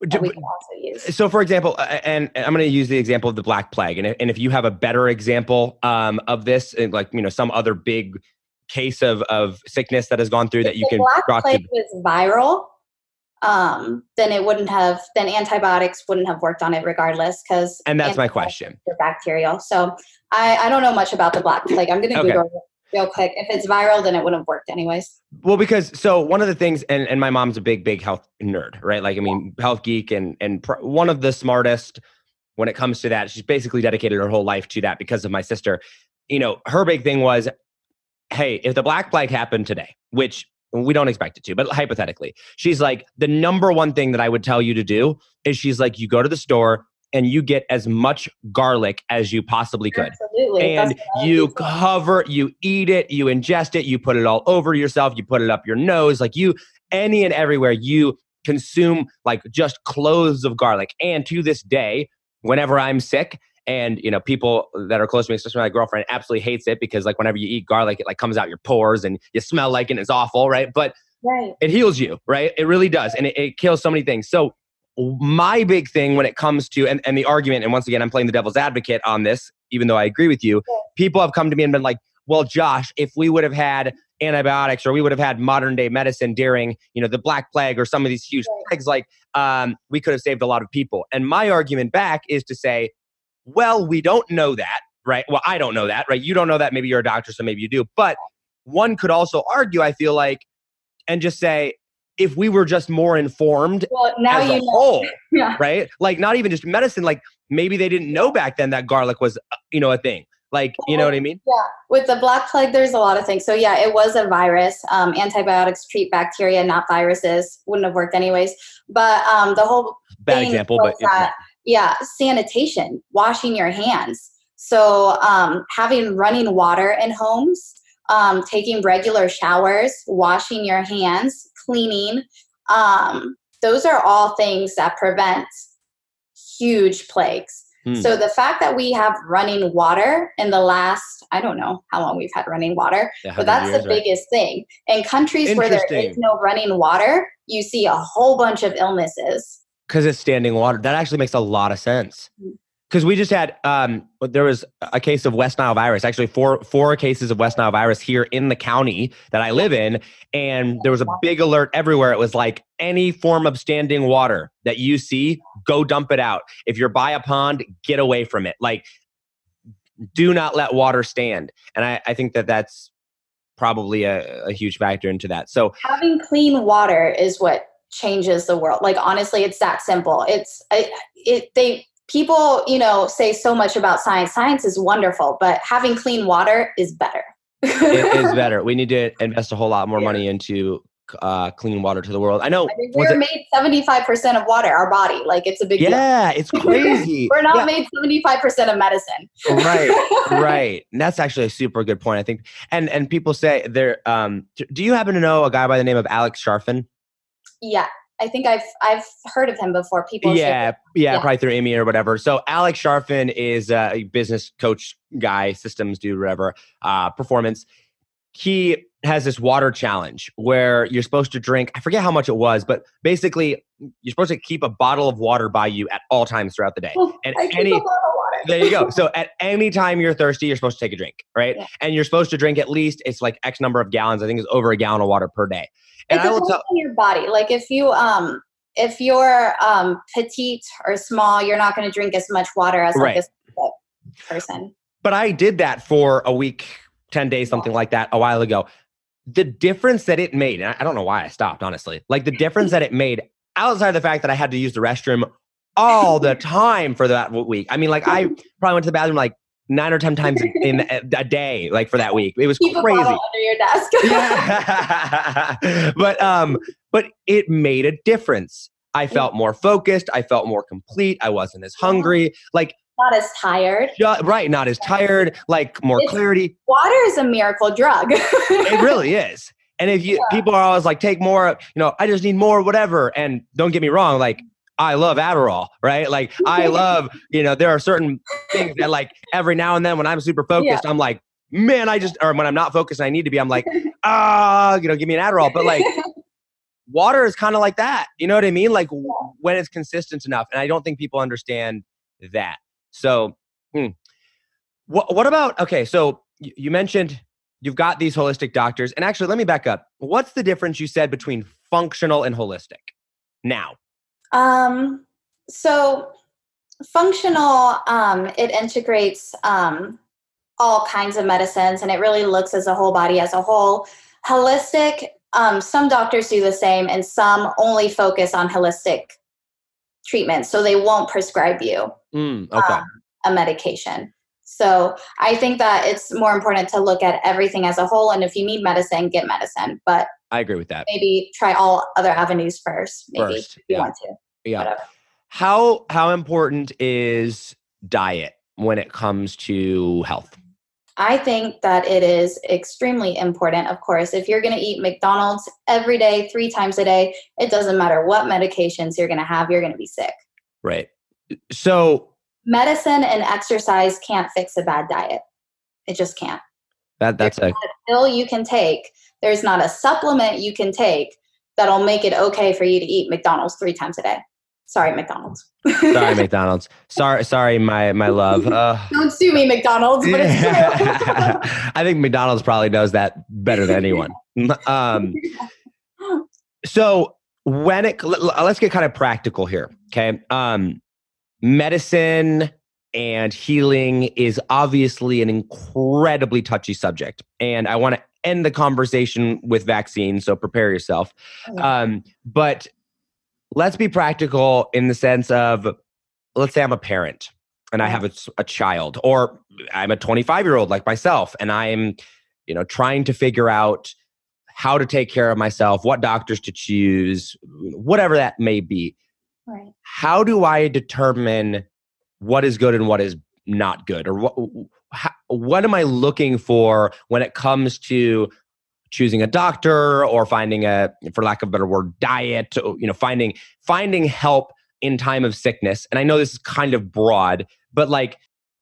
That we can also use. So, for example, and I'm going to use the example of the Black Plague, and if, and if you have a better example um, of this, like you know some other big case of of sickness that has gone through if that you can. Black Plague to, was viral. Um, then it wouldn't have. Then antibiotics wouldn't have worked on it regardless, because. And that's my question. They're bacterial, so I I don't know much about the Black Plague. I'm going to okay. Google real quick. If it's viral, then it wouldn't have worked anyways. Well, because so one of the things, and, and my mom's a big, big health nerd, right? Like, I mean, health geek and and pr- one of the smartest when it comes to that. She's basically dedicated her whole life to that because of my sister. You know, her big thing was, hey, if the Black Plague happened today, which we don't expect it to, but hypothetically, she's like, the number one thing that I would tell you to do is she's like, you go to the store, and you get as much garlic as you possibly could. Absolutely. And you cover, you eat it, you ingest it, you put it all over yourself, you put it up your nose, like you, any and everywhere, you consume like just cloves of garlic. And to this day, whenever I'm sick, and you know people that are close to me especially my girlfriend absolutely hates it because like whenever you eat garlic it like comes out your pores and you smell like it and it's awful right but right. it heals you right it really does and it, it kills so many things so my big thing when it comes to and, and the argument and once again i'm playing the devil's advocate on this even though i agree with you people have come to me and been like well josh if we would have had antibiotics or we would have had modern day medicine during you know the black plague or some of these huge plagues like um, we could have saved a lot of people. And my argument back is to say well we don't know that right? Well i don't know that right? You don't know that. Maybe you're a doctor so maybe you do. But one could also argue i feel like and just say if we were just more informed well, now as a know. whole, yeah. right? Like not even just medicine, like maybe they didn't know back then that garlic was, uh, you know, a thing. Like, you know what I mean? Yeah. With the black plague, there's a lot of things. So yeah, it was a virus. Um, antibiotics treat bacteria, not viruses. Wouldn't have worked anyways. But um, the whole bad example, but that, yeah, sanitation, washing your hands. So um, having running water in homes, um, taking regular showers, washing your hands, cleaning. Um, those are all things that prevent huge plagues. Hmm. So the fact that we have running water in the last, I don't know how long we've had running water, but that's years, the biggest right? thing. In countries where there is no running water, you see a whole bunch of illnesses. Because it's standing water. That actually makes a lot of sense. Because we just had um, there was a case of West Nile virus, actually four four cases of West Nile virus here in the county that I live in, and there was a big alert everywhere. It was like any form of standing water that you see, go dump it out. If you're by a pond, get away from it. Like, do not let water stand. And I, I think that that's probably a, a huge factor into that. So having clean water is what changes the world. Like honestly, it's that simple. It's it they people, you know, say so much about science. Science is wonderful, but having clean water is better. it is better. We need to invest a whole lot more yeah. money into uh, clean water to the world. I know I mean, we're made seventy five percent of water. Our body, like it's a big. Yeah, deal. it's crazy. we're not yeah. made seventy five percent of medicine. right, right. And that's actually a super good point. I think, and and people say there. Um, do you happen to know a guy by the name of Alex Charfen? Yeah, I think I've I've heard of him before. People, yeah, yeah, yeah, probably through Amy or whatever. So Alex Charfen is a business coach guy, systems dude, whatever, uh, performance. He has this water challenge where you're supposed to drink. I forget how much it was, but basically you're supposed to keep a bottle of water by you at all times throughout the day. and any there you go. So at any time you're thirsty, you're supposed to take a drink, right? Yeah. And you're supposed to drink at least it's like X number of gallons. I think it's over a gallon of water per day. And it I will tell your body. Like if you um if you're um petite or small, you're not going to drink as much water as right. like a person. But I did that for a week, 10 days, something like that a while ago. The difference that it made, and I don't know why I stopped, honestly. Like the difference that it made outside of the fact that I had to use the restroom all the time for that week. I mean, like I probably went to the bathroom like nine or ten times in a, day, like for that week. It was Keep crazy. under your desk. yeah. but um, but it made a difference. I felt more focused. I felt more complete. I wasn't as hungry. Like not as tired. right, not as tired. Like more it's, clarity. Water is a miracle drug. it really is. And if you yeah. people are always like, take more, you know, I just need more, whatever. And don't get me wrong, like I love Adderall, right? Like I love, you know, there are certain things that like every now and then when I'm super focused, yeah. I'm like, man, I just or when I'm not focused and I need to be, I'm like, ah, you know, give me an Adderall. But like water is kind of like that. You know what I mean? Like when it's consistent enough. And I don't think people understand that. So hmm. what what about okay, so you mentioned you've got these holistic doctors. And actually, let me back up. What's the difference you said between functional and holistic now? Um, so functional, um, it integrates um, all kinds of medicines and it really looks as a whole body as a whole. Holistic, um, some doctors do the same and some only focus on holistic treatment. So they won't prescribe you mm, okay. um, a medication. So I think that it's more important to look at everything as a whole. And if you need medicine, get medicine. But I agree with that. Maybe try all other avenues first. Maybe first, if you yeah. want to. Yeah. Whatever. How how important is diet when it comes to health? I think that it is extremely important. Of course, if you're going to eat McDonald's every day, three times a day, it doesn't matter what medications you're going to have, you're going to be sick. Right. So, medicine and exercise can't fix a bad diet. It just can't. That that's There's a pill you can take. There's not a supplement you can take that'll make it okay for you to eat McDonald's three times a day. Sorry, McDonald's. sorry, McDonald's. Sorry, sorry, my my love. Uh, Don't sue me, McDonald's. But it's true. I think McDonald's probably knows that better than anyone. Um, so when it let's get kind of practical here, okay? Um, medicine and healing is obviously an incredibly touchy subject, and I want to end the conversation with vaccines. So prepare yourself. Um, but let's be practical in the sense of let's say I'm a parent and I have a, a child, or I'm a 25 year old like myself, and I'm, you know, trying to figure out how to take care of myself, what doctors to choose, whatever that may be. Right. How do I determine what is good and what is not good, or what? How, what am I looking for when it comes to choosing a doctor or finding a for lack of a better word diet you know finding finding help in time of sickness and i know this is kind of broad but like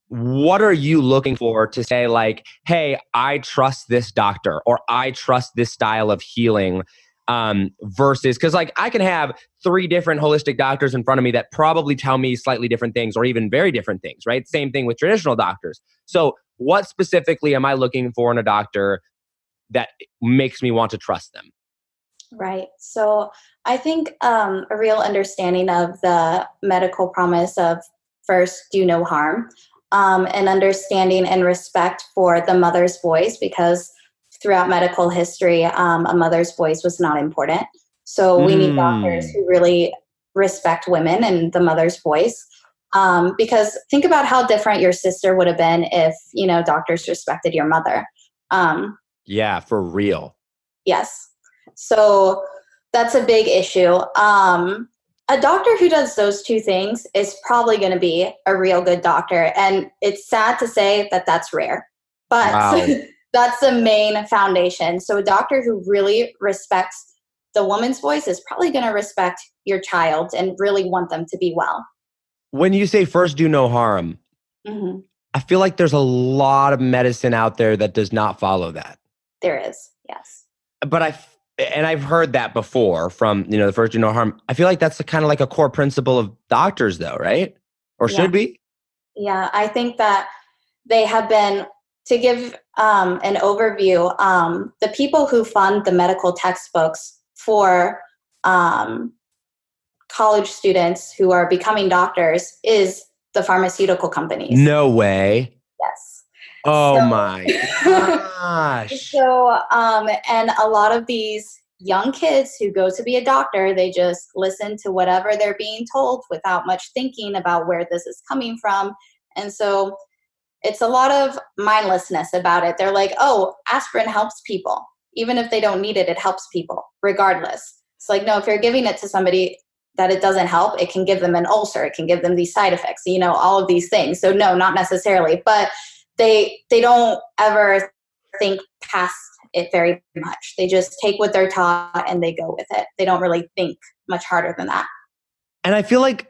what are you looking for to say like hey i trust this doctor or i trust this style of healing um, versus because like I can have three different holistic doctors in front of me that probably tell me slightly different things or even very different things, right? Same thing with traditional doctors. So, what specifically am I looking for in a doctor that makes me want to trust them? Right. So, I think um, a real understanding of the medical promise of first, do no harm, um, and understanding and respect for the mother's voice because throughout medical history, um, a mother's voice was not important. So we mm. need doctors who really respect women and the mother's voice. Um, because think about how different your sister would have been if you know doctors respected your mother. Um, yeah, for real. Yes. So that's a big issue. Um, a doctor who does those two things is probably going to be a real good doctor, and it's sad to say that that's rare. But wow. that's the main foundation. So a doctor who really respects the woman's voice is probably going to respect your child and really want them to be well. When you say first do no harm, mm-hmm. I feel like there's a lot of medicine out there that does not follow that. There is, yes. But I and I've heard that before from you know the first do no harm. I feel like that's kind of like a core principle of doctors, though, right? Or yeah. should be? Yeah, I think that they have been to give um, an overview, um, the people who fund the medical textbooks for um, college students who are becoming doctors is the pharmaceutical companies. No way. Yes. Oh so, my gosh. so, um, and a lot of these young kids who go to be a doctor, they just listen to whatever they're being told without much thinking about where this is coming from. And so it's a lot of mindlessness about it. They're like, oh, aspirin helps people. Even if they don't need it, it helps people regardless. It's like, no, if you're giving it to somebody that it doesn't help, it can give them an ulcer, it can give them these side effects, you know, all of these things. So no, not necessarily. But they they don't ever think past it very much. They just take what they're taught and they go with it. They don't really think much harder than that. And I feel like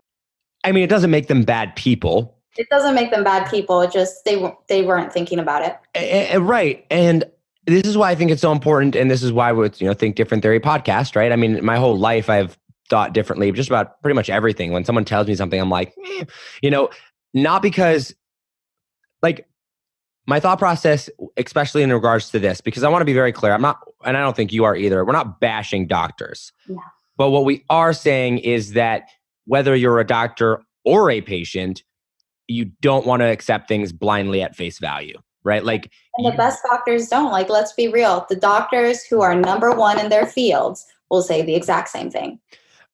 I mean, it doesn't make them bad people it doesn't make them bad people. It just they they weren't thinking about it. And, right, and this is why I think it's so important, and this is why we you know think different theory podcast. Right? I mean, my whole life I've thought differently, just about pretty much everything. When someone tells me something, I'm like, eh, you know, not because like my thought process, especially in regards to this, because I want to be very clear. I'm not, and I don't think you are either. We're not bashing doctors. Yeah. But what we are saying is that whether you're a doctor or a patient, you don't want to accept things blindly at face value right? Like and the you, best doctors don't like let's be real the doctors who are number one in their fields will say the exact same thing.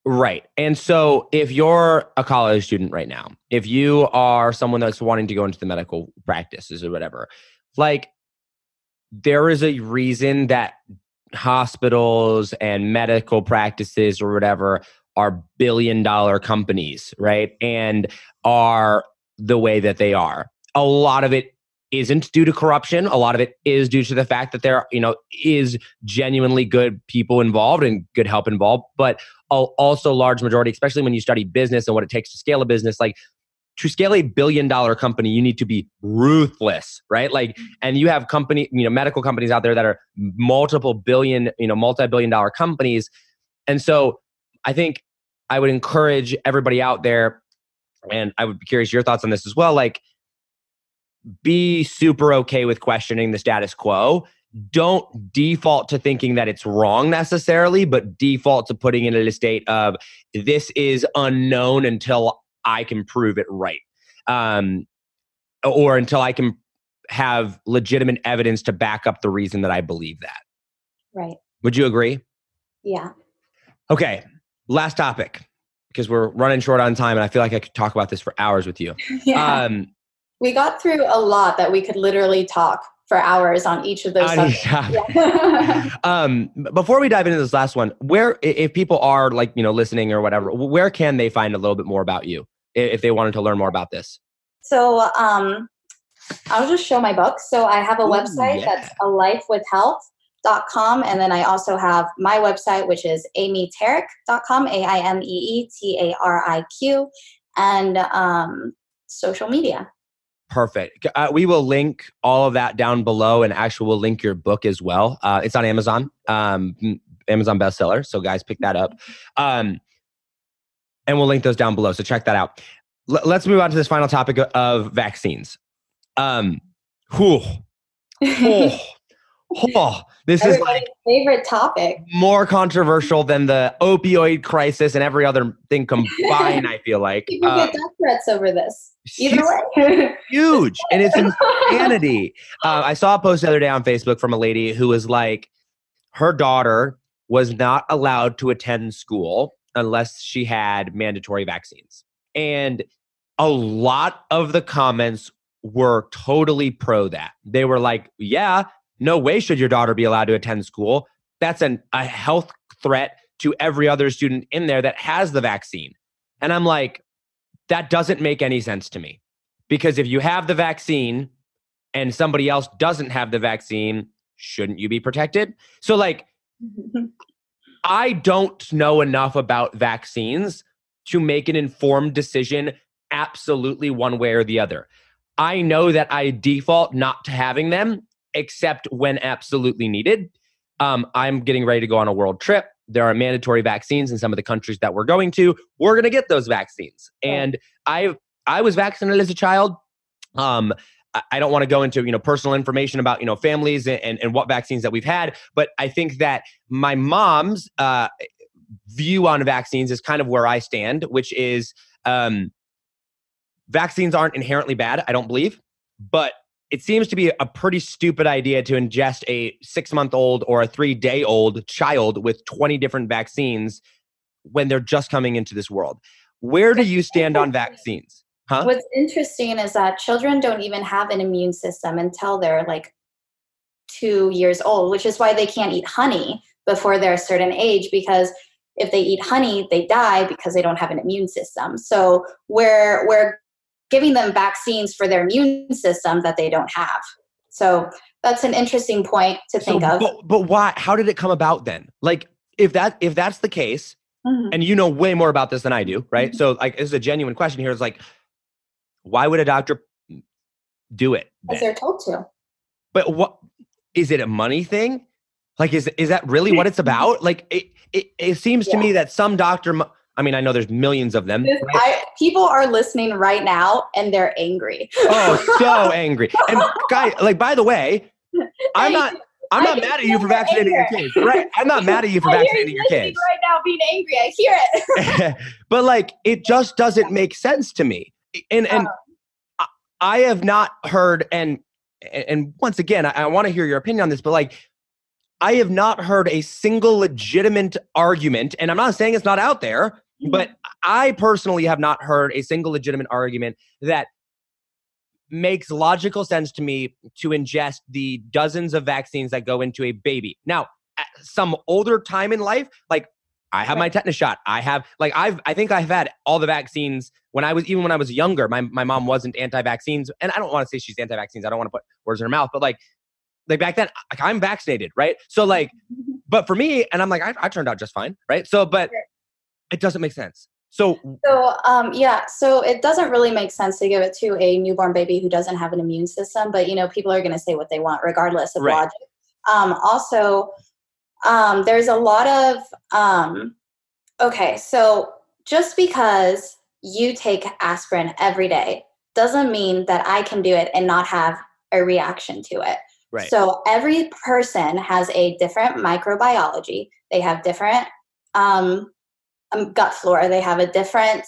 Right and so if you're a college student right now if you are someone that's wanting to go into the medical practices or whatever like there is a reason that hospitals and medical practices or whatever are billion dollar companies right? And are the way that they are. A lot of it isn't due to corruption. A lot of it is due to the fact that there, you know, is genuinely good people involved and good help involved, but also large majority, especially when you study business and what it takes to scale a business, like to scale a billion dollar company, you need to be ruthless, right? Like, mm-hmm. and you have company, you know, medical companies out there that are multiple billion, you know, multi-billion dollar companies. And so I think I would encourage everybody out there and I would be curious your thoughts on this as well. Like, be super okay with questioning the status quo. Don't default to thinking that it's wrong necessarily, but default to putting it in a state of this is unknown until I can prove it right. Um, or until I can have legitimate evidence to back up the reason that I believe that. Right. Would you agree? Yeah. Okay. Last topic because we're running short on time and I feel like I could talk about this for hours with you. yeah. Um, we got through a lot that we could literally talk for hours on each of those Yeah. um, before we dive into this last one, where if people are like you know listening or whatever, where can they find a little bit more about you if they wanted to learn more about this? So um, I'll just show my book. So I have a Ooh, website yeah. that's a life with health com. And then I also have my website, which is aimeetariq.com, A I M E E T A R I Q, and um, social media. Perfect. Uh, we will link all of that down below and actually we'll link your book as well. Uh, it's on Amazon. Um, Amazon bestseller. So guys, pick that up. Um, and we'll link those down below. So check that out. L- let's move on to this final topic of vaccines. Um, whew, oh, oh, this is like favorite topic. more controversial than the opioid crisis and every other thing combined. I feel like People Uh, get death threats over this. Either way. huge and it's insanity. Uh, I saw a post the other day on Facebook from a lady who was like, her daughter was not allowed to attend school unless she had mandatory vaccines. And a lot of the comments were totally pro that. They were like, yeah, no way should your daughter be allowed to attend school. That's an, a health threat to every other student in there that has the vaccine. And I'm like, that doesn't make any sense to me. Because if you have the vaccine and somebody else doesn't have the vaccine, shouldn't you be protected? So, like, I don't know enough about vaccines to make an informed decision absolutely one way or the other. I know that I default not to having them except when absolutely needed. Um, I'm getting ready to go on a world trip. There are mandatory vaccines in some of the countries that we're going to. We're going to get those vaccines. And I I was vaccinated as a child. Um, I- I don't want to go into you know personal information about you know families and, and, and what vaccines that we've had, but I think that my mom's uh, view on vaccines is kind of where I stand, which is um, vaccines aren't inherently bad. I don't believe, but it seems to be a pretty stupid idea to ingest a six month old or a three day old child with 20 different vaccines when they're just coming into this world. Where do you stand on vaccines? Huh? What's interesting is that children don't even have an immune system until they're like two years old, which is why they can't eat honey before they're a certain age because if they eat honey, they die because they don't have an immune system. So we're we're giving them vaccines for their immune system that they don't have. So that's an interesting point to think So, of. But, but why? How did it come about then? Like, if that if that's the case, Mhm. and you know way more about this than I do, right? Mhm. So, like, this is a genuine question here. Is like, why would a doctor do it? Because they're told to. But what is it a money thing? Like, is is that really what it's about? Like, it it, it seems to me that some doctor. I mean, I know there's millions of them. Right? I, people are listening right now and they're angry. oh, so angry. And guy, like, by the way, I'm not. I'm not mad at you for vaccinating your kids, right? I'm not mad at you for vaccinating you your kids. right now being angry. I hear it. but like it just doesn't make sense to me and and uh-huh. I- i have not heard and and once again i, I want to hear your opinion on this but like i have not heard a single legitimate argument and i'm not saying it's not out there Mm-hmm. but i personally have not heard a single legitimate argument that makes logical sense to me to ingest the dozens of vaccines that go into a baby now at some older time in life like I have my tetanus shot. I have like I've I think I've had all the vaccines when I was even when I was younger. My my mom wasn't anti-vaccines, and I don't want to say she's anti-vaccines. I don't want to put words in her mouth, but like like back then, like, I'm vaccinated, right? So like, but for me, and I'm like I, I turned out just fine, right? So, but. It doesn't make sense. So So um, yeah, so it doesn't really make sense to give it to a newborn baby who doesn't have an immune system, but you know people are going to say what they want regardless of Right. logic. Um, also, um, there's a lot of um, okay, so just because you take aspirin every day doesn't mean that I can do it and not have a reaction to it. right, So every person has a different microbiology. They have different um, um, gut flora. They have a different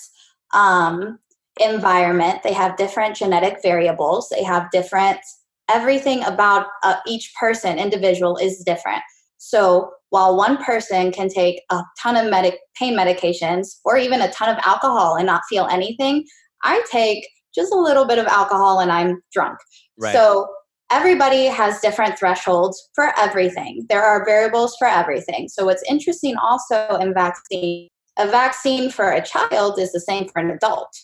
um, environment. They have different genetic variables. They have different everything about uh, each person, individual, is different. So while one person can take a ton of medic pain medications or even a ton of alcohol and not feel anything, I take just a little bit of alcohol and I'm drunk. right. So everybody has different thresholds for everything. There are variables for everything. So what's interesting also in vaccine, a vaccine for a child is the same for an adult.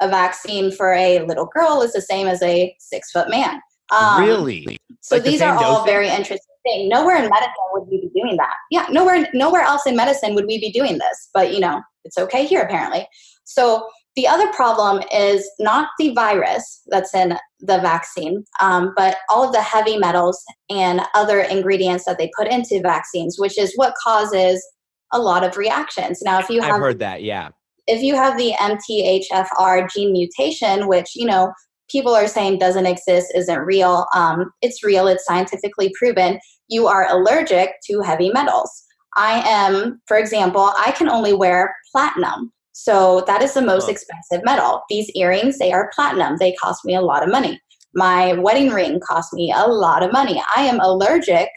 A vaccine for a little girl is the same as a six foot man. Um, really, So Like the these are all dosing? very interesting things. Nowhere in medicine would we be doing that. Yeah, nowhere nowhere else in medicine would we be doing this. But you know, it's okay here apparently. So the other problem is not the virus that's in the vaccine, um, but all of the heavy metals and other ingredients that they put into vaccines, which is what causes a lot of reactions. Now, if you have I've heard that, yeah. if you have the MTHFR gene mutation, which you know people are saying doesn't exist, isn't real, um, it's real, it's scientifically proven. You are allergic to heavy metals. I am, for example, I can only wear platinum. So that is the most Huh. expensive metal. These earrings, they are platinum. They cost me a lot of money. My wedding ring cost me a lot of money. I am allergic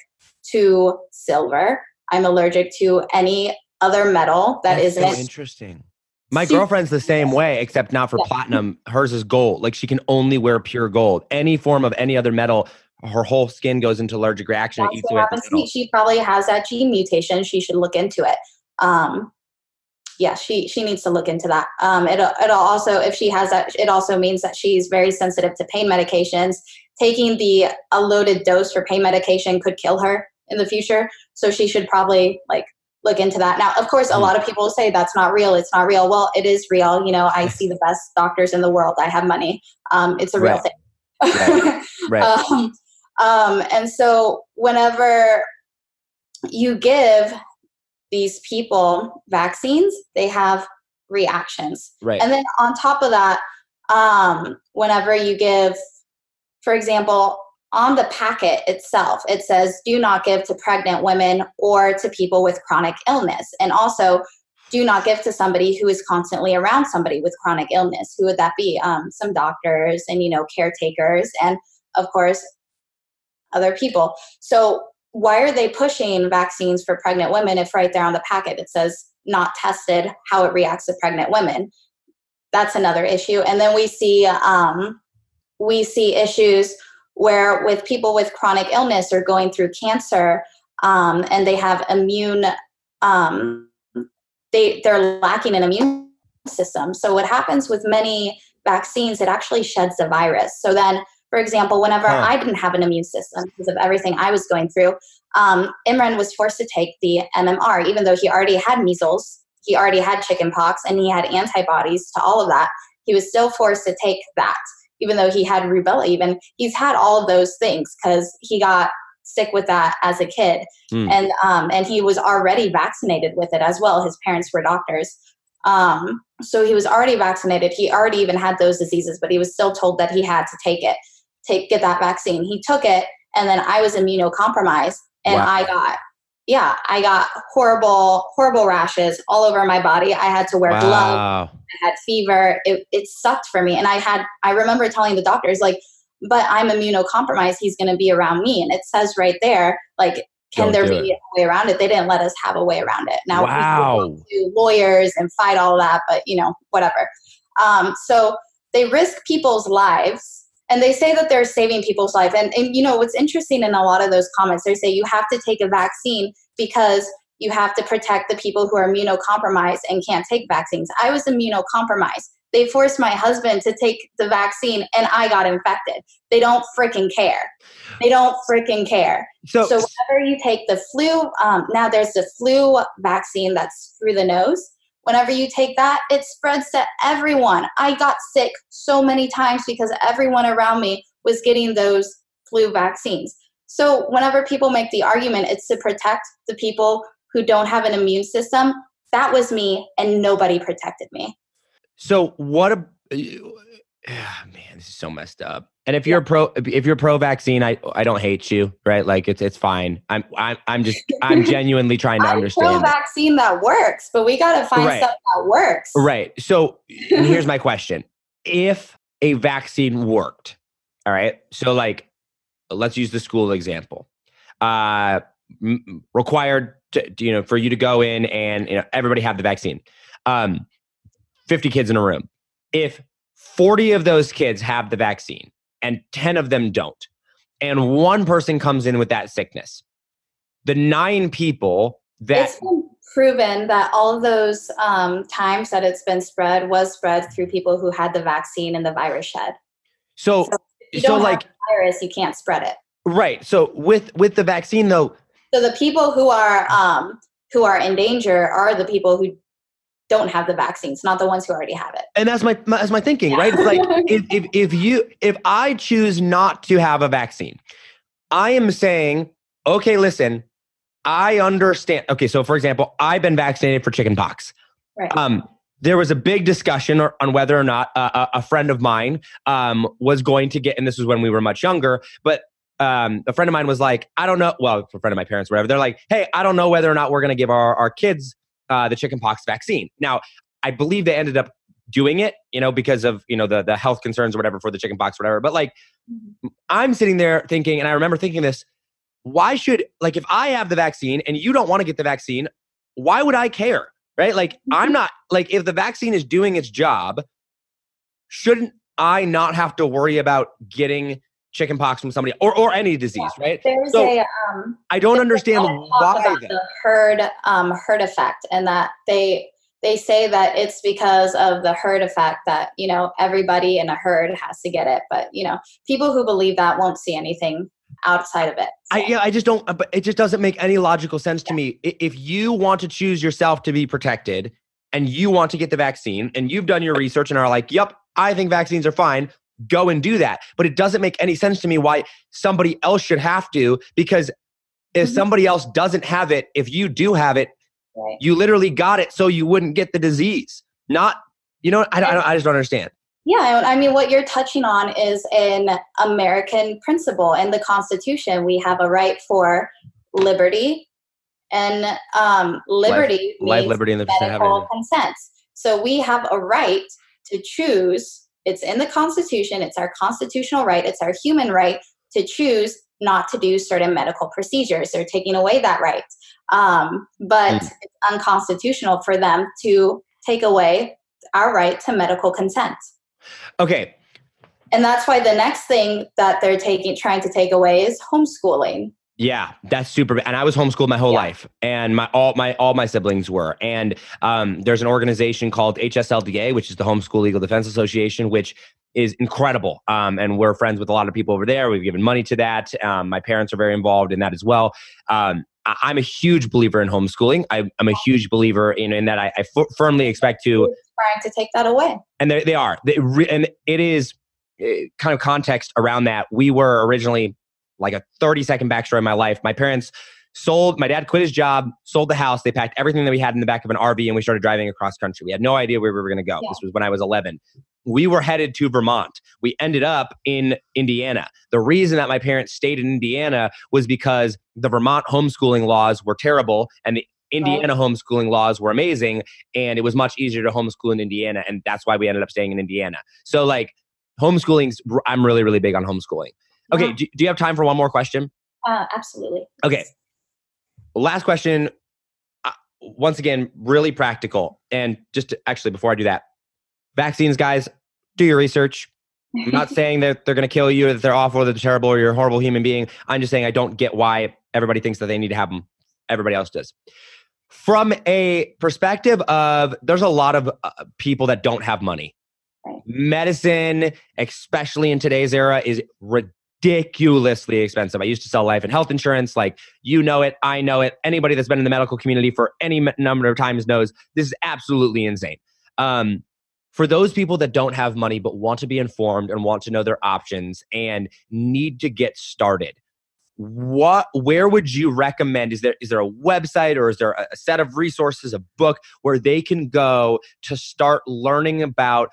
to silver. I'm allergic to any other metal that That's so isn't interesting. My See- girlfriend's the same way, except not for Yeah. platinum. Hers is gold. Like she can only wear pure gold. Any form of any other metal, her whole skin goes into allergic reaction. That's It eats away at happens to me. She probably has that gene mutation. She should look into it. Um, yeah, she she needs to look into that. Um, it'll it'll also if she has that, it also means that she's very sensitive to pain medications. Taking the a loaded dose for pain medication could kill her in the future. So she should probably like look into that. Now, of course, a Hmm. lot of people say that's not real. It's not real. Well, it is real. You know, I see the best doctors in the world. I have money. Um, it's a real Right. thing. Right. um, um, and so whenever you give these people vaccines, they have reactions. right. And then on top of that, um, whenever you give, for example, on the packet itself, it says do not give to pregnant women or to people with chronic illness. And also, do not give to somebody who is constantly around somebody with chronic illness. Who would that be? Um, some doctors and, you know, caretakers, and of course, other people. So, why are they pushing vaccines for pregnant women if right there on the packet it says not tested how it reacts to pregnant women? That's another issue. And then we see um, we see issues where with people with chronic illness or going through cancer um, and they have immune um, they they're lacking an immune system. So what happens with many vaccines, it actually sheds the virus. So then, for example, whenever Huh. I didn't have an immune system because of everything I was going through, um, Imran was forced to take the MMR, even though he already had measles, he already had chickenpox, and he had antibodies to all of that. He was still forced to take that, even though he had rubella. Even he's had all of those things because he got sick with that as a kid Hmm. and um, and he was already vaccinated with it as well. His parents were doctors, um, so he was already vaccinated. He already even had those diseases, but he was still told that he had to take it, take get that vaccine. He took it, and then I was immunocompromised, and Wow. I got yeah, I got horrible horrible rashes all over my body. I had to wear gloves. I had fever. It, it sucked for me. And I had, I remember telling the doctors, like, but I'm immunocompromised. He's going to be around me. And it says right there, like, can Don't there be a way around it? They didn't let us have a way around it. Now, Wow. go to lawyers and fight all that, but you know, whatever. Um, so they risk people's lives and they say that they're saving people's life. And, and, you know, what's interesting in a lot of those comments, they say you have to take a vaccine because you have to protect the people who are immunocompromised and can't take vaccines. I was immunocompromised. They forced my husband to take the vaccine and I got infected. They don't freaking care. They don't freaking care. So, So whenever you take the flu, um, now there's the flu vaccine that's through the nose. Whenever you take that, it spreads to everyone. I got sick so many times because everyone around me was getting those flu vaccines. So whenever people make the argument, it's to protect the people who don't have an immune system. That was me, and nobody protected me. so what a ah, man, this is so messed up. And if you're pro if you're pro vaccine, I I don't hate you, right? Like it's it's fine. I'm I'm I'm just I'm genuinely trying to pro understand. it. vaccine that works, but we got to find Right. stuff that works. Right. So here's my question. If a vaccine worked, all right. So like let's use the school example. Uh m- required to, you know for you to go in and you know everybody have the vaccine. Um 50 kids in a room. If 40 of those kids have the vaccine and 10 of them don't and one person comes in with that sickness, the 9 people that it's been proven that all of those um, times that it's been spread was spread through people who had the vaccine and the virus shed. so If you so don't have like the virus, you can't spread it. right. So with with the vaccine though, So the people who are um, who are in danger are the people who don't have the vaccines, not the ones who already have it. And that's my, my that's my thinking, yeah. right? It's like if, if if you if I choose not to have a vaccine, I am saying, okay, listen, I understand. Okay, so for example, I've been vaccinated for chickenpox. Right. Um, there was a big discussion on whether or not uh, a friend of mine um, was going to get, and this was when we were much younger, but um, a friend of mine was like, I don't know. Well, a friend of my parents, whatever. They're like, hey, I don't know whether or not we're going to give our, our kids uh, the chickenpox vaccine. Now, I believe they ended up doing it, you know, because of you know the the health concerns or whatever for the chickenpox, whatever. But like, mm-hmm. I'm sitting there thinking, and I remember thinking this: Why should like if I have the vaccine and you don't want to get the vaccine, why would I care? Right? Like, mm-hmm. I'm not like if the vaccine is doing its job, shouldn't I not have to worry about getting chickenpox from somebody or, or any disease, yeah. right? There's so a um, I don't understand why the herd um, herd effect and that they they say that it's because of the herd effect that you know everybody in a herd has to get it, but you know people who believe that won't see anything outside of it. So. I yeah, I just don't. But it just doesn't make any logical sense to me. If you want to choose yourself to be protected and you want to get the vaccine and you've done your research and are like, "Yep, I think vaccines are fine," go and do that. But it doesn't make any sense to me why somebody else should have to because if mm-hmm. somebody else doesn't have it, if you do have it, right. you literally got it so you wouldn't get the disease. Not, you know, I, I, I just don't understand. Yeah, I mean, what you're touching on is an American principle. In the Constitution, we have a right for liberty, and um, liberty life, life liberty, and the medical consent. So we have a right to choose it's in the Constitution. It's our constitutional right. It's our human right to choose not to do certain medical procedures. They're taking away that right. Um, but mm. it's unconstitutional for them to take away our right to medical consent. Okay. And that's why the next thing that they're taking trying to take away is homeschooling. Yeah, that's super. And I was homeschooled my whole yeah. life, and my all my all my siblings were. And um, there's an organization called HSLDA, which is the Homeschool Legal Defense Association, which is incredible. Um, and we're friends with a lot of people over there. We've given money to that. Um, my parents are very involved in that as well. Um, I, am a huge believer in homeschooling. I, am a huge believer in, in that. I, I f- firmly expect to trying to take that away. And they, they are. They re- and it is eh, kind of context around that. We were originally like a 30 second backstory of my life. My parents sold, my dad quit his job, sold the house. They packed everything that we had in the back of an RV and we started driving across country. We had no idea where we were going to go. Yeah. This was when I was 11. We were headed to Vermont. We ended up in Indiana. The reason that my parents stayed in Indiana was because the Vermont homeschooling laws were terrible and the Indiana homeschooling laws were amazing and it was much easier to homeschool in Indiana and that's why we ended up staying in Indiana. So like homeschooling's I'm really really big on homeschooling. Okay, do, do you have time for one more question? Uh, absolutely. Okay. Last question. Uh, once again, really practical. And just to, actually, before I do that, vaccines, guys, do your research. I'm not saying that they're going to kill you, or that they're awful, or that they're terrible, or you're a horrible human being. I'm just saying I don't get why everybody thinks that they need to have them. Everybody else does. From a perspective of, there's a lot of uh, people that don't have money. Medicine, especially in today's era, is ridiculous ridiculously expensive. I used to sell life and health insurance. Like, you know it, I know it. Anybody that's been in the medical community for any number of times knows this is absolutely insane. Um, for those people that don't have money but want to be informed and want to know their options and need to get started, what where would you recommend is there is there a website or is there a set of resources a book where they can go to start learning about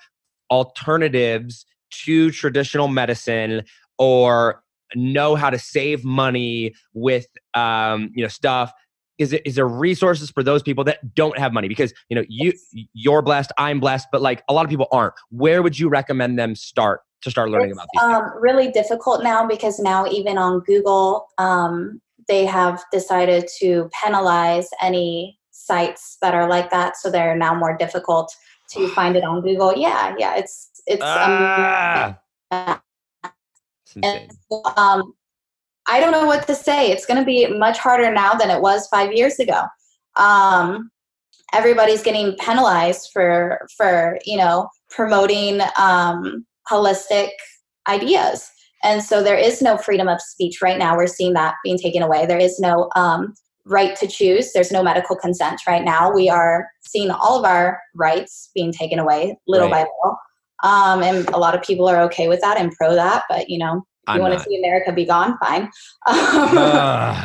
alternatives to traditional medicine or know how to save money with um, you know stuff is it is there resources for those people that don't have money? Because you know you you're blessed i'm blessed but like a lot of people aren't. Where would you recommend them start to start learning it's, about these um, really difficult now because now even on google um, they have decided to penalize any sites that are like that so they're now more difficult to find it on google. Yeah yeah it's it's um, ah. And, um, I don't know what to say. It's going to be much harder now than it was five years ago. Um, everybody's getting penalized for for you know promoting um, holistic ideas, and so there is no freedom of speech right now. We're seeing that being taken away. There is no um, right to choose. There's no medical consent right now. We are seeing all of our rights being taken away little Right. by little. Um, and a lot of people are okay with that and pro that, but you know, I'm you want to see America be gone, fine. Um,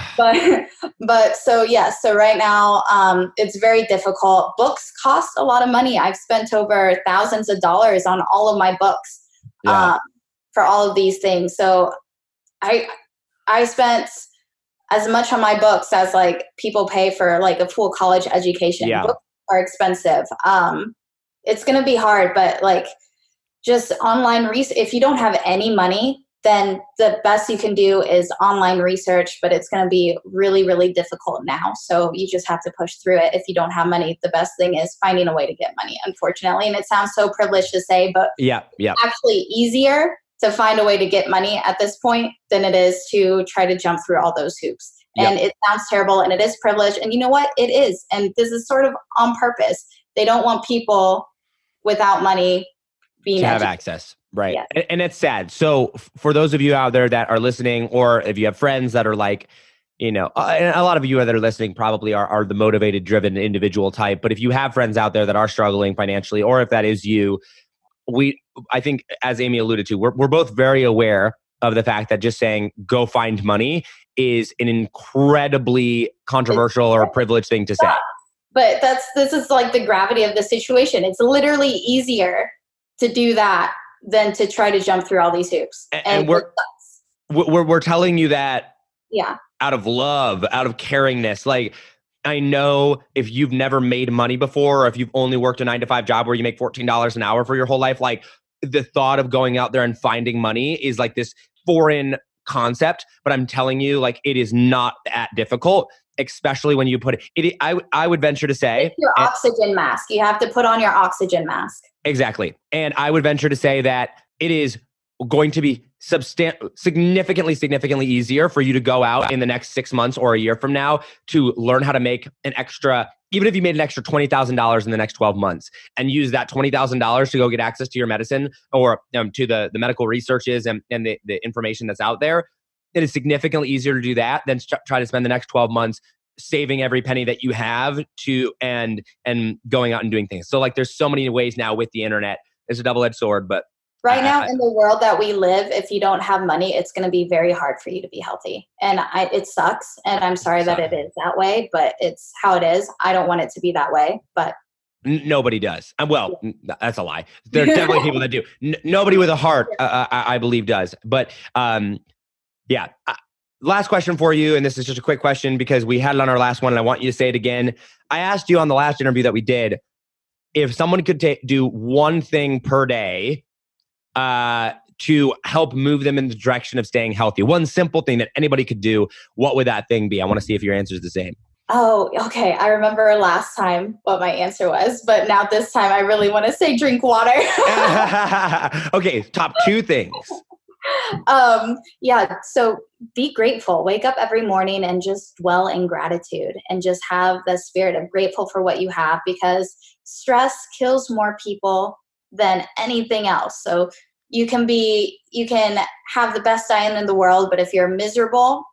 but but so yes, so right now um, it's very difficult. Books cost a lot of money. I've spent over thousands of dollars on all of my books yeah. um, for all of these things. So I I spent as much on my books as like people pay for like a full college education. Yeah. Books are expensive. Um, it's gonna be hard, but like just online research. If you don't have any money, then the best you can do is online research. But it's gonna be really really difficult now. So you just have to push through it. If you don't have money, the best thing is finding a way to get money. Unfortunately, and it sounds so privileged to say, but yeah. Yeah. actually easier to find a way to get money at this point than it is to try to jump through all those hoops. And it sounds terrible and it is privilege. And you know what? It is. And this is sort of on purpose. They don't want people without money being to have access right Yes. and, and it's sad so for those of you out there that are listening or if you have friends that are like you know uh, and a lot of you that are listening probably are, are the motivated driven individual type but if you have friends out there that are struggling financially or if that is you we i think as amy alluded to we're, we're both very aware of the fact that just saying go find money is an incredibly controversial or privileged thing to say But that's this is like the gravity of the situation. It's literally easier to do that than to try to jump through all these hoops. A- and we're- we're, we're- telling you that yeah. out of love, out of caringness. Like, I know if you've never made money before, or if you've only worked a nine to five job where you make $14 an hour for your whole life, like the thought of going out there and finding money is like this foreign concept. But I'm telling you, like, it is not that difficult, especially when you put it. it I, I would venture to say, It's your and- oxygen mask. You have to put on your oxygen mask. Exactly. And I would venture to say that it is going to be substan- significantly, significantly easier for you to go out in the next six months or a year from now to learn how to make an extra, even if you made an extra $20,000 in the next 12 months and use that $20,000 to go get access to your medicine or um, to the, the medical researches and, and the, the information that's out there. It is significantly easier to do that than try to spend the next 12 months saving every penny that you have to and and going out and doing things. So like there's so many ways now with the internet. It's a double-edged sword, but Right now, in the world that we live, if you don't have money, it's going to be very hard for you to be healthy. And I, it sucks. And I'm sorry that it is that way, but it's how it is. I don't want it to be that way. But nobody does. Uh, well, that's a lie. There are definitely people that do. N- nobody with a heart, uh, I, I believe, does. But um, yeah. Uh, last question for you, and this is just a quick question because we had it on our last one, and I want you to say it again. I asked you on the last interview that we did if someone could ta- do one thing per day uh, to help move them in the direction of staying healthy. One simple thing that anybody could do. What would that thing be? I want to see if your answer is the same. oh, okay. I remember last time what my answer was, but now this time I really want to say drink water. okay, top two things. um, yeah. So be grateful. Wake up every morning and just dwell in gratitude and just have the spirit of grateful for what you have because stress kills more people than anything else. So you can be, you can have the best diet in the world, but if you're miserable,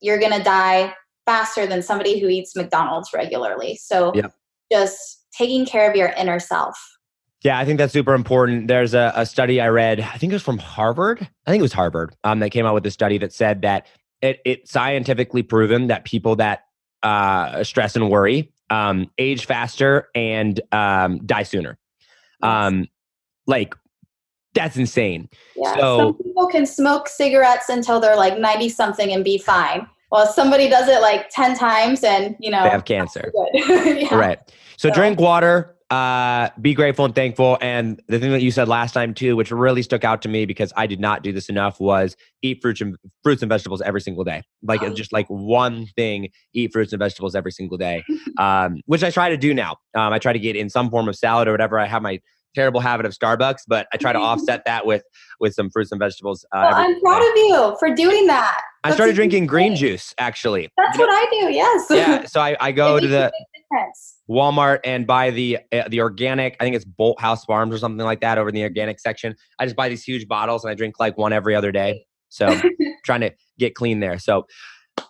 you're going to die faster than somebody who eats McDonald's regularly. So Yep. just taking care of your inner self. Yeah, I think that's super important. There's a, a study I read, I think it was from Harvard. I think it was Harvard. Um, that came out with a study that said that it, it scientifically proven that people that uh, stress and worry um, age faster and um, die sooner. Um, like that's insane. Yeah. So- Some people can smoke cigarettes until they're like 90 something and be fine. Well, somebody does it like 10 times and, you know, They have cancer. yeah. Right. So So- drink water, uh, be grateful and thankful. And the thing that you said last time too, which really stuck out to me because I did not do this enough, was eat fruits and fruits and vegetables every single day. Like Oh. just like one thing, eat fruits and vegetables every single day, um, which I try to do now. Um, I try to get in some form of salad or whatever. I have my terrible habit of Starbucks, but I try to offset that with with some fruits and vegetables. Uh, Well, I'm proud of you for doing that. I That's started drinking green juice actually. That's You know- what I do. Yes. yeah. So I, I go to the. Walmart and buy the uh, the organic. I think it's Bolthouse Farms or something like that over in the organic section. I just buy these huge bottles and I drink like one every other day. So trying to get clean there. So,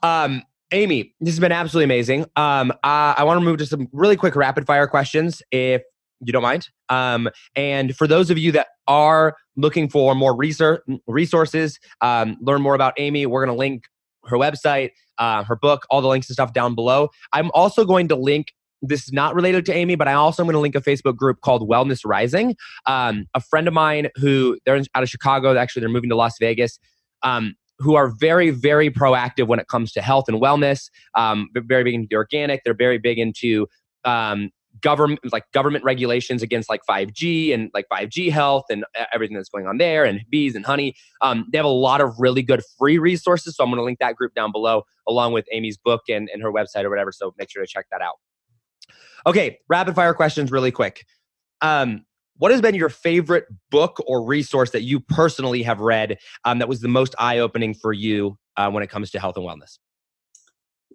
um, Amy, this has been absolutely amazing. Um, uh, I want to move to some really quick rapid fire questions, if you don't mind. Um, and for those of you that are looking for more research, resources, um, learn more about Amy, we're going to link her website, uh, her book, all the links and stuff down below. I'm also going to link. This is not related to Amy, but I also am going to link a Facebook group called Wellness Rising. Um, a friend of mine who they're out of Chicago. Actually, they're moving to Las Vegas. Um, who are very, very proactive when it comes to health and wellness. Um, very big into organic. They're very big into um, government like government regulations against like 5G and like 5G health and everything that's going on there and bees and honey. Um, they have a lot of really good free resources. So I'm going to link that group down below along with Amy's book and, and her website or whatever. So make sure to check that out. Okay, rapid fire questions really quick. Um, what has been your favorite book or resource that you personally have read um, that was the most eye opening for you uh, when it comes to health and wellness?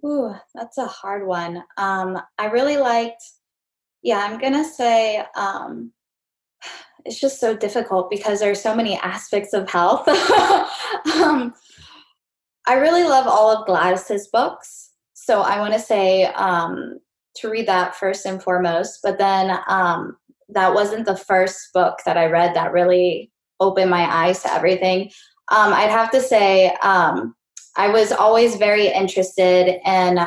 Ooh, that's a hard one. Um, I really liked yeah, I'm gonna say um, it's just so difficult because there's so many aspects of health. um, I really love all of Gladys's books, so I want to say um, to read that first and foremost. But then um, that wasn't the first book that I read that really opened my eyes to everything. Um, I'd have to say um, I was always very interested in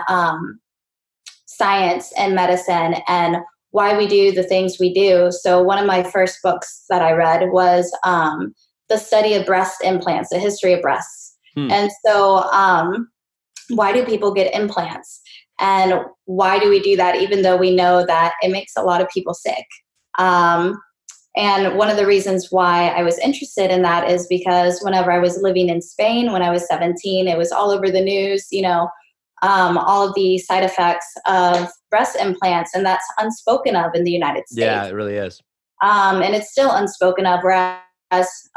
science and medicine and why we do the things we do. So, one of my first books that I read was um, The Study of Breast Implants, The History of Breasts. Hmm. And so, um, why do people get implants? And why do we do that, even though we know that it makes a lot of people sick? Um, and one of the reasons why I was interested in that is because whenever I was living in Spain when I was 17, it was all over the news, you know, um, all of the side effects of breast implants, and that's unspoken of in the United States. Yeah, it really is. Um, and it's still unspoken of, whereas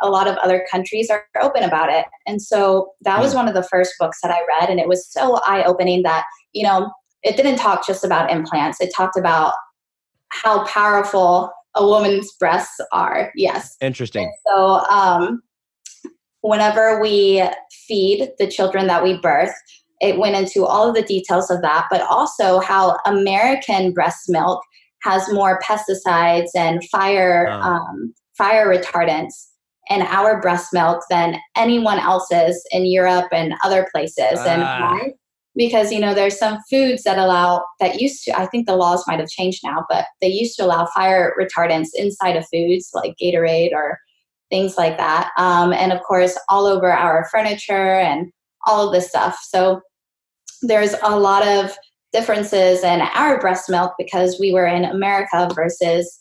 a lot of other countries are open about it. And so that was hmm. one of the first books that I read, and it was so eye opening that, you know, it didn't talk just about implants, it talked about how powerful a woman's breasts are. Yes. Interesting. And so, um, whenever we feed the children that we birth, it went into all of the details of that, but also how American breast milk has more pesticides and fire oh. um, fire retardants in our breast milk than anyone else's in Europe and other places. And ah. why? Because you know there's some foods that allow that used to I think the laws might have changed now, but they used to allow fire retardants inside of foods like Gatorade or things like that. Um, and of course, all over our furniture and all of this stuff. So there's a lot of differences in our breast milk because we were in America versus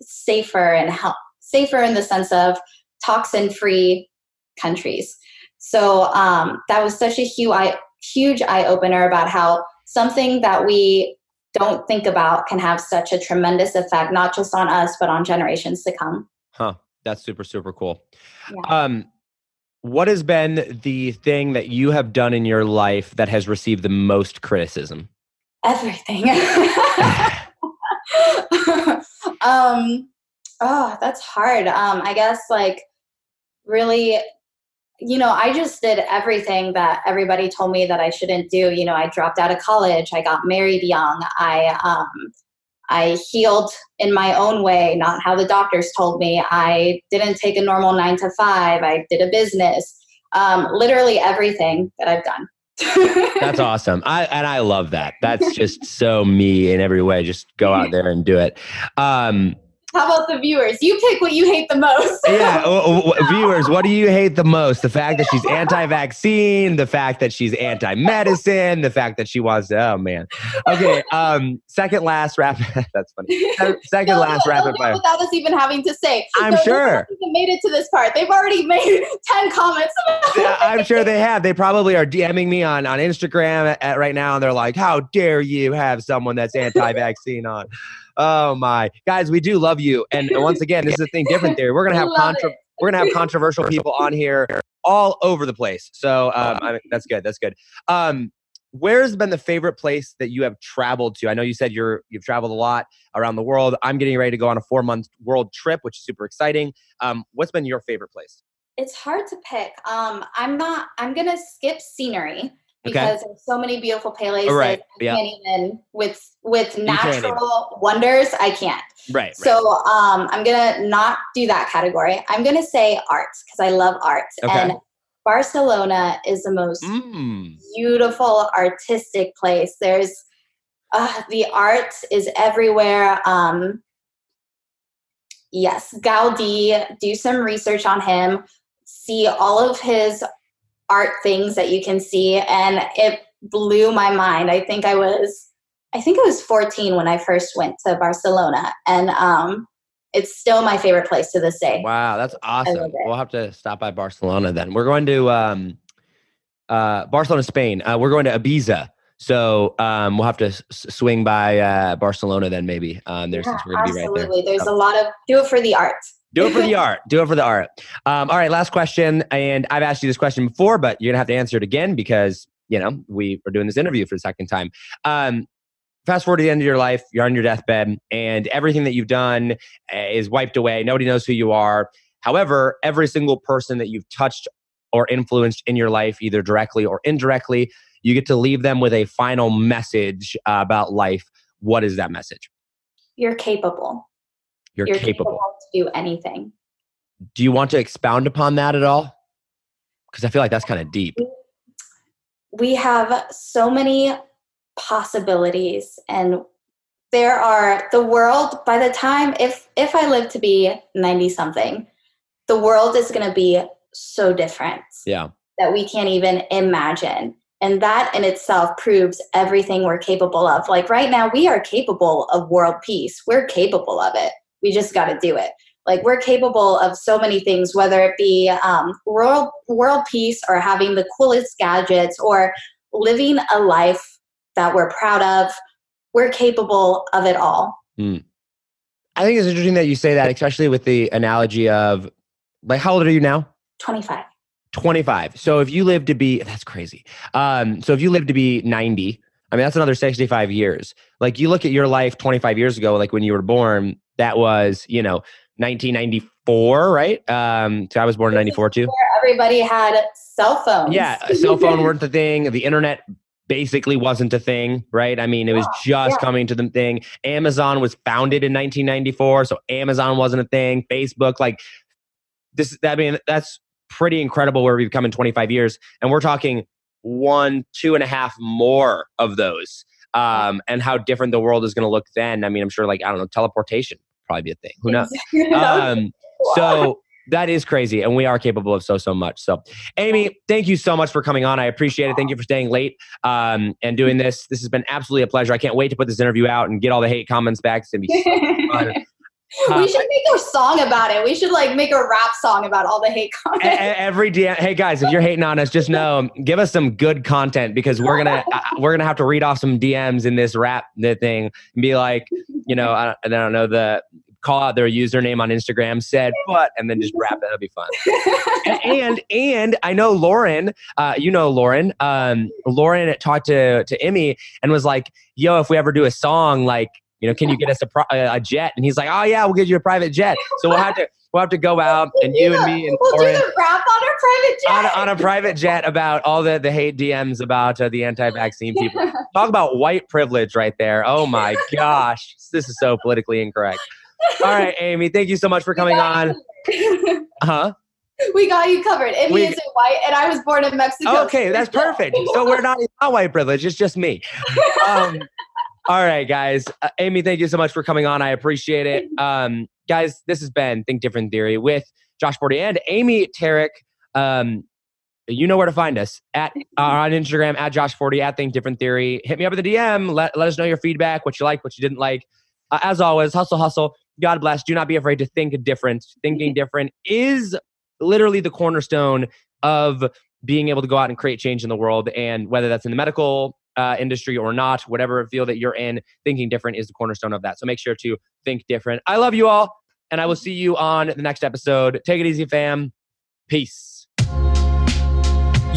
safer and help, safer in the sense of toxin free countries. So um, that was such a huge eye, huge eye opener about how something that we don't think about can have such a tremendous effect, not just on us, but on generations to come. Huh. That's super, super cool. Yeah. Um, what has been the thing that you have done in your life that has received the most criticism? Everything. um, oh, that's hard. Um, I guess like really, you know, I just did everything that everybody told me that I shouldn't do. You know, I dropped out of college. I got married young. I um, I healed in my own way, not how the doctors told me. I didn't take a normal nine to five. I did a business. Um, literally everything that I've done. That's awesome. I and I love that. That's just so me in every way. Just go out there and do it. Um, how about the viewers? You pick what you hate the most. yeah, viewers, what do you hate the most? The fact that she's anti-vaccine, the fact that she's anti-medicine, the fact that she wants to. Oh man. Okay. Um. Second last rapid. that's funny. Second no, last no, rapid fire. Without us even having to say. I'm so sure. They made it to this part. They've already made ten comments. yeah, I'm sure they have. They probably are DMing me on on Instagram at, at right now, and they're like, "How dare you have someone that's anti-vaccine on?" Oh my guys, we do love you. And once again, this is a thing different there. We're gonna have contra- we're gonna have controversial people on here all over the place. So um, I mean, that's good. That's good. Um, where's been the favorite place that you have traveled to? I know you said you're you've traveled a lot around the world. I'm getting ready to go on a four month world trip, which is super exciting. Um, what's been your favorite place? It's hard to pick. Um, I'm not. I'm gonna skip scenery because there's so many beautiful places. Right, I yeah. can't even with with natural wonders. I can't. Right. So um, I'm gonna not do that category. I'm gonna say arts because I love art, Okay. and Barcelona is the most Mm. beautiful artistic place. There's uh, the art is everywhere. Um, yes, Gaudi. Do some research on him. See all of his art things that you can see, and it blew my mind. I think I was, I think I was 14 when I first went to Barcelona, and um, it's still my favorite place to this day. Wow, that's awesome. We'll have to stop by Barcelona then. We're going to um, uh, Barcelona, Spain. Uh, we're going to Ibiza. So um, we'll have to s- swing by uh, Barcelona then maybe. Um, there Yeah, since we're going to be right there. absolutely. There's a lot of do it for the art. Do it for the art. Do it for the art. Um, all right, last question. And I've asked you this question before, but you're gonna have to answer it again because you know we are doing this interview for the second time. Um, fast forward to the end of your life, you're on your deathbed, and everything that you've done uh, is wiped away. Nobody knows who you are. However, every single person that you've touched or influenced in your life, either directly or indirectly, you get to leave them with a final message uh, about life. What is that message? You're capable. You're, You're capable. to do anything. Do you want to expound upon that at all? Because I feel like that's kind of um, deep. We have so many possibilities and there are the world by the time if if I live to be 90 something, the world is going to be so different Yeah. that we can't even imagine. And that in itself proves everything we're capable of. Like right now, we are capable of world peace. We're capable of it. We just got to do it. Like we're capable of so many things, whether it be um, world world peace or having the coolest gadgets or living a life that we're proud of. We're capable of it all. I think it's interesting that you say that, especially with the analogy of like, how old are you now? 25. 25. So if you live to be, that's crazy. Um, so if you live to be 90, I mean, that's another 65 years. Like you look at your life 25 years ago, like when you were born, that was, you know, 1994, right? Um, so I was born in 94 too. Everybody had cell phones. Yeah, a cell phone weren't the thing. The internet basically wasn't a thing, right? I mean, it was just yeah. coming to the thing. Amazon was founded in 1994, so Amazon wasn't a thing. Facebook, like this, I mean, that's pretty incredible where we've come in 25 years, and we're talking one, two and a half more of those. Um, and how different the world is going to look then. I mean, I'm sure, like I don't know, teleportation probably be a thing. Who knows? um, so that is crazy and we are capable of so so much so amy thank you so much for coming on i appreciate it thank you for staying late um, and doing this this has been absolutely a pleasure i can't wait to put this interview out and get all the hate comments back it's gonna be so fun. Uh, we should make a song about it. We should like make a rap song about all the hate comments. every DM, hey guys, if you're hating on us, just know, give us some good content because we're gonna uh, we're gonna have to read off some DMs in this rap thing and be like, you know, I, I don't know the call out their username on Instagram, said but, and then just wrap it. That'll be fun. and, and I know Lauren, uh, you know Lauren. Um, Lauren talked to to Emmy and was like, "Yo, if we ever do a song, like, you know, can you get us a pro- a jet?" And he's like, "Oh yeah, we'll get you a private jet." So we'll have to we'll have to go out and you and me and we'll Lauren do the rap on our private jet. on a, on a private jet about all the the hate DMs about uh, the anti-vaccine people. Talk about white privilege right there. Oh my gosh, this is so politically incorrect. All right, Amy, thank you so much for coming on. Huh? we got you covered. Emmy We- isn't white, and I was born in Mexico. Okay, that's perfect. So we're not not white privilege. It's just me. Um, all right, guys. Uh, Amy, thank you so much for coming on. I appreciate it. Um, guys, this has been Think Different Theory with Josh Forti and Amy Tarek. Um, you know where to find us at uh, on Instagram at Josh Forti at Think Different Theory. Hit me up in the DM. Let, let us know your feedback, what you like, what you didn't like. Uh, as always, hustle, hustle. God bless. Do not be afraid to think different. Thinking different is literally the cornerstone of being able to go out and create change in the world. And whether that's in the medical uh, industry or not, whatever field that you're in, thinking different is the cornerstone of that. So make sure to think different. I love you all, and I will see you on the next episode. Take it easy, fam. Peace.